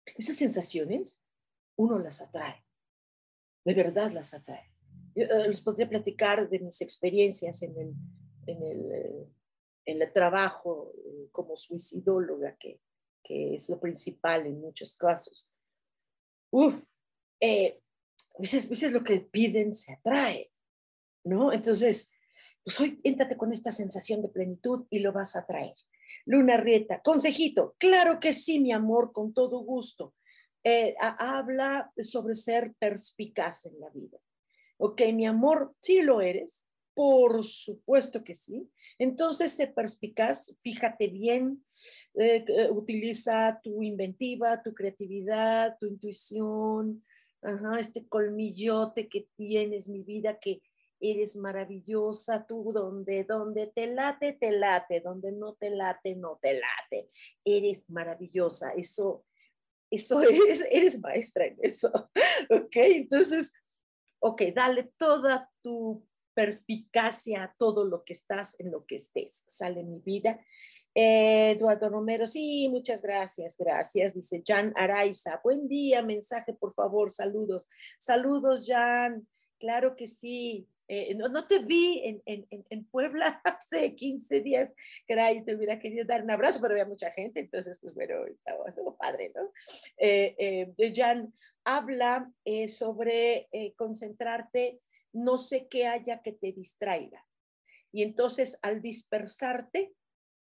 Esas sensaciones uno las atrae. De verdad las atrae. Eh, les podría platicar de mis experiencias en el, en el, eh, en el trabajo eh, como suicidóloga, que, que es lo principal en muchos casos. Uf, eh, a veces, lo que piden se atrae, ¿no? Entonces, pues hoy éntate con esta sensación de plenitud y lo vas a traer. Luna Rieta, consejito, claro que sí, mi amor, con todo gusto. Eh, habla sobre ser perspicaz en la vida. Ok, mi amor, sí lo eres, por supuesto que sí. Entonces, sé perspicaz, fíjate bien, eh, utiliza tu inventiva, tu creatividad, tu intuición, este colmillote que tienes, mi vida, que eres maravillosa, tú donde, te late, te late, donde no te late, no te late. Eres maravillosa, eso, eso eres, eres maestra en eso, ¿ok? Entonces, ok, dale toda tu perspicacia a todo lo que estás, en lo que estés, sale mi vida Eduardo Romero, sí, muchas gracias, gracias. Dice Jan Araiza, buen día, mensaje, por favor, saludos. Saludos, Jan, claro que sí. Eh, no, te vi en, en, en, Puebla hace 15 días, caray, te hubiera querido dar un abrazo, pero había mucha gente, entonces, pues bueno, estaba, estuvo padre, ¿no? Eh, eh, Jan habla sobre concentrarte, no sé qué haya que te distraiga. Y entonces, al dispersarte,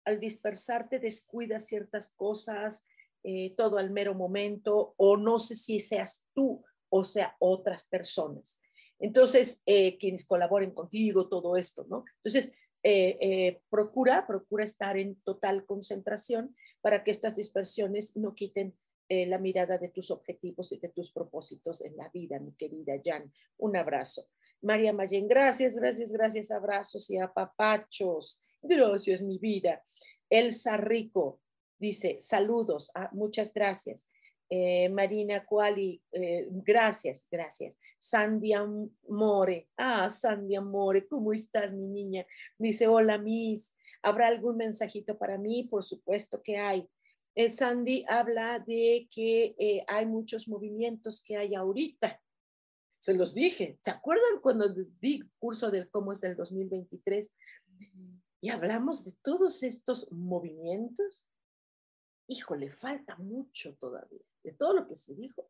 al dispersarte descuidas ciertas cosas, eh, todo al mero momento, o no sé si seas tú o sea otras personas. Entonces, eh, quienes colaboren contigo, todo esto, ¿no? Entonces, eh, procura, procura estar en total concentración para que estas dispersiones no quiten la mirada de tus objetivos y de tus propósitos en la vida, mi querida Jan. Un abrazo. María Mayen, gracias, gracias, gracias, abrazos y apapachos. Gracias, mi vida. Elsa Rico dice, saludos, ah, muchas gracias. Eh, Marina Cuali, eh, gracias, gracias. Sandy Amore, ah, Sandy Amore, ¿cómo estás, mi niña? Dice, hola, Miss, ¿habrá algún mensajito para mí? Por supuesto que hay. Eh, Sandy habla de que hay muchos movimientos que hay ahorita. Se los dije. ¿Se acuerdan cuando di curso del cómo es del 2023? Y hablamos de todos estos movimientos. Híjole, falta mucho todavía de todo lo que se dijo,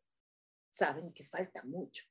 saben que falta mucho.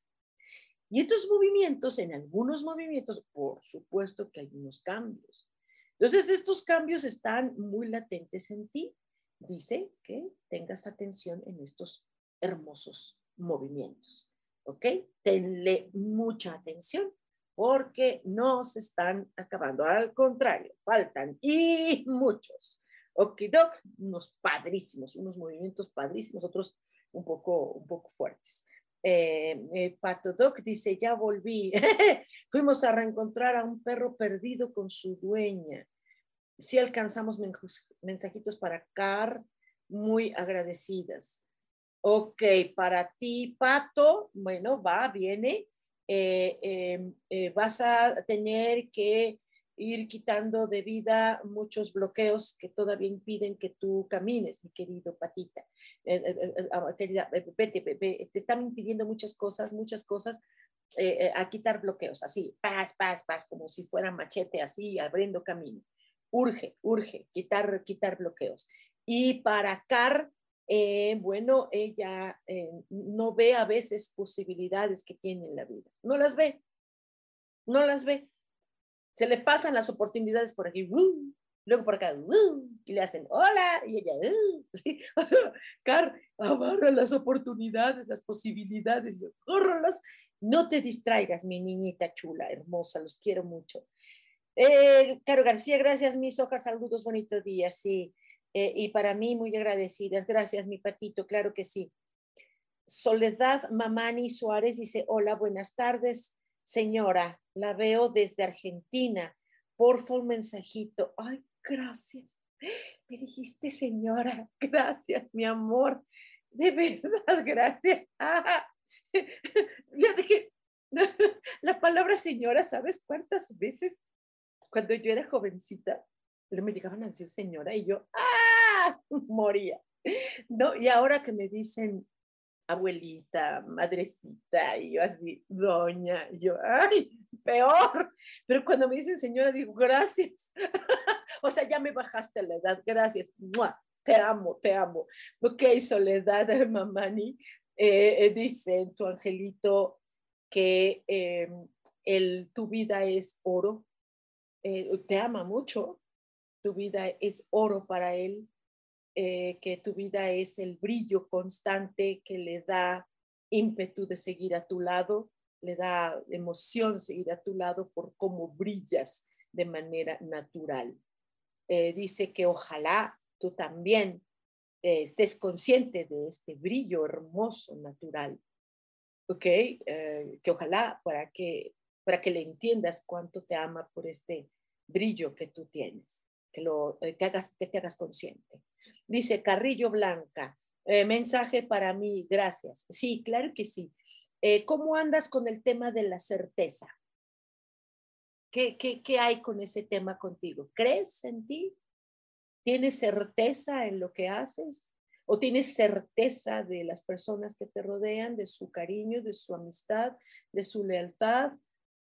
Y estos movimientos, en algunos movimientos, por supuesto que hay unos cambios. Entonces, estos cambios están muy latentes en ti. Dice que tengas atención en estos hermosos movimientos. ¿Ok? Tenle mucha atención porque no se están acabando. Al contrario, faltan y muchos okidok, unos padrísimos, unos movimientos padrísimos, otros un poco, un poco fuertes. Eh, eh, Pato Doc dice, ya volví. Fuimos a reencontrar a un perro perdido con su dueña. Sí alcanzamos mensajitos para Car, muy agradecidas. Ok, para ti, Pato, bueno, va, viene. Eh, vas a tener que ir quitando de vida muchos bloqueos que todavía impiden que tú camines, mi querido patita. Eh, eh, eh, ah, querida, te están impidiendo muchas cosas, muchas cosas. a quitar bloqueos, así, paz, paz, paz, como si fuera machete, así, abriendo camino. Urge, urge, quitar, quitar bloqueos. Y para Car, bueno, ella no ve a veces posibilidades que tiene en la vida. No las ve, no las ve se le pasan las oportunidades por aquí, luego por acá, y le hacen hola, y ella, ¿sí? Car, abarra las oportunidades, las posibilidades, córralas. No te distraigas, mi niñita chula, hermosa, los quiero mucho. Eh, Caro García, gracias, mis hojas, saludos, bonito día, sí. Eh, y para mí, muy agradecidas. Gracias, mi patito, claro que sí. Soledad Mamani Suárez dice, hola, buenas tardes. Señora, la veo desde Argentina. Porfa, un mensajito. Ay, gracias. Me dijiste, señora, gracias, mi amor. De verdad, gracias. Ah, fíjate que la palabra señora, ¿sabes cuántas veces cuando yo era jovencita me llegaban a decir señora y yo, ¡ah! Moría. No, y ahora que me dicen abuelita, madrecita, y yo así, doña, y yo, ay, peor. Pero cuando me dicen señora, digo, gracias. o sea, ya me bajaste la edad, gracias. Te amo, te amo. Ok, Soledad, Mamani, eh, eh, dice tu angelito que eh, el, tu vida es oro. te ama mucho. Tu vida es oro para él eh, que tu vida es el brillo constante que le da ímpetu de seguir a tu lado, le da emoción seguir a tu lado por cómo brillas de manera natural. Eh, dice que ojalá tú también eh, estés consciente de este brillo hermoso, natural. ¿Ok? que ojalá para que, para que le entiendas cuánto te ama por este brillo que tú tienes, que, lo, que, hagas, que te hagas consciente. Dice Carrillo Blanca, eh, mensaje para mí, gracias. Sí, claro que sí. Eh, ¿Cómo andas con el tema de la certeza? ¿Qué, qué, ¿Qué hay con ese tema contigo? ¿Crees en ti? ¿Tienes certeza en lo que haces? ¿O tienes certeza de las personas que te rodean, de su cariño, de su amistad, de su lealtad?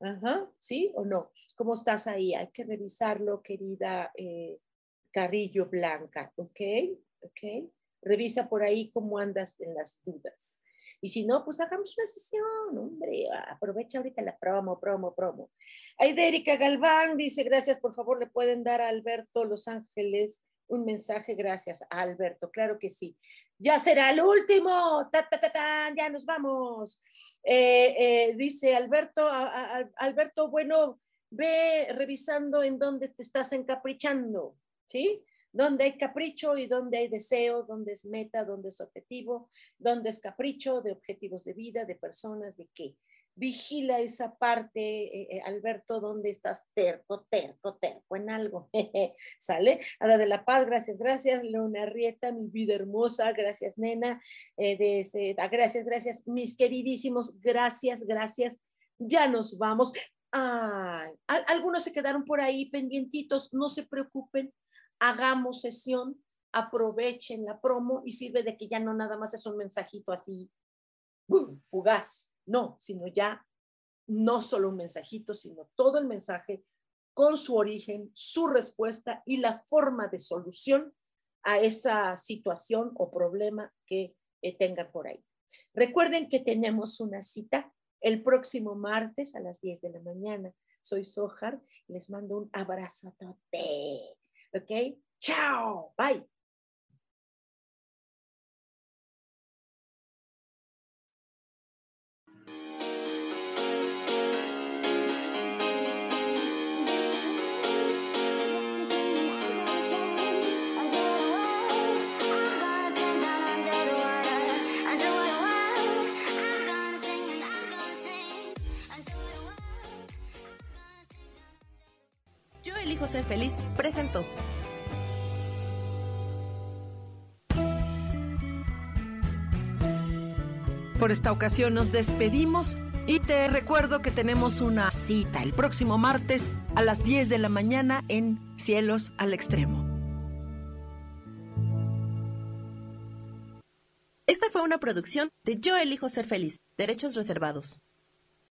Ajá, ¿sí o no? ¿Cómo estás ahí? Hay que revisarlo, querida eh, Carrillo Blanca, ¿ok? ¿Ok? Revisa por ahí cómo andas en las dudas. Y si no, pues hagamos una sesión, hombre, aprovecha ahorita la promo, promo, promo. Erika Galván dice, gracias, por favor, le pueden dar a Alberto Los Ángeles un mensaje, gracias a Alberto, claro que sí. Ya será el último, ta, ta, ta, ya nos vamos. Eh, eh, dice Alberto, Alberto, bueno, ve revisando en dónde te estás encaprichando. ¿Sí? Donde hay capricho y donde hay deseo, donde es meta, donde es objetivo, donde es capricho de objetivos de vida, de personas, de qué. vigila esa parte, eh, eh, Alberto, donde estás terco, terco, terco en algo. ¿Sale? Ada de la Paz, gracias, gracias. Leona Rieta, mi vida hermosa, gracias, nena. Eh, de ah, gracias, gracias, mis queridísimos, gracias, gracias. Ya nos vamos. algunos se quedaron por ahí pendientitos, no se preocupen, hagamos sesión, aprovechen la promo y sirve de que ya no nada más es un mensajito así fugaz no, sino ya no solo un mensajito, sino todo el mensaje con su origen, su respuesta y la forma de solución a esa situación o problema que eh, tenga por ahí. Recuerden que tenemos una cita el próximo martes a las 10 de la mañana. Soy Sojar, les mando un abrazo tote. ¿Ok? Chao, bye. Por esta ocasión nos despedimos y te recuerdo que tenemos una cita el próximo martes a las 10 de la mañana en Cielos al Extremo. Esta fue una producción de Yo elijo ser feliz, derechos reservados.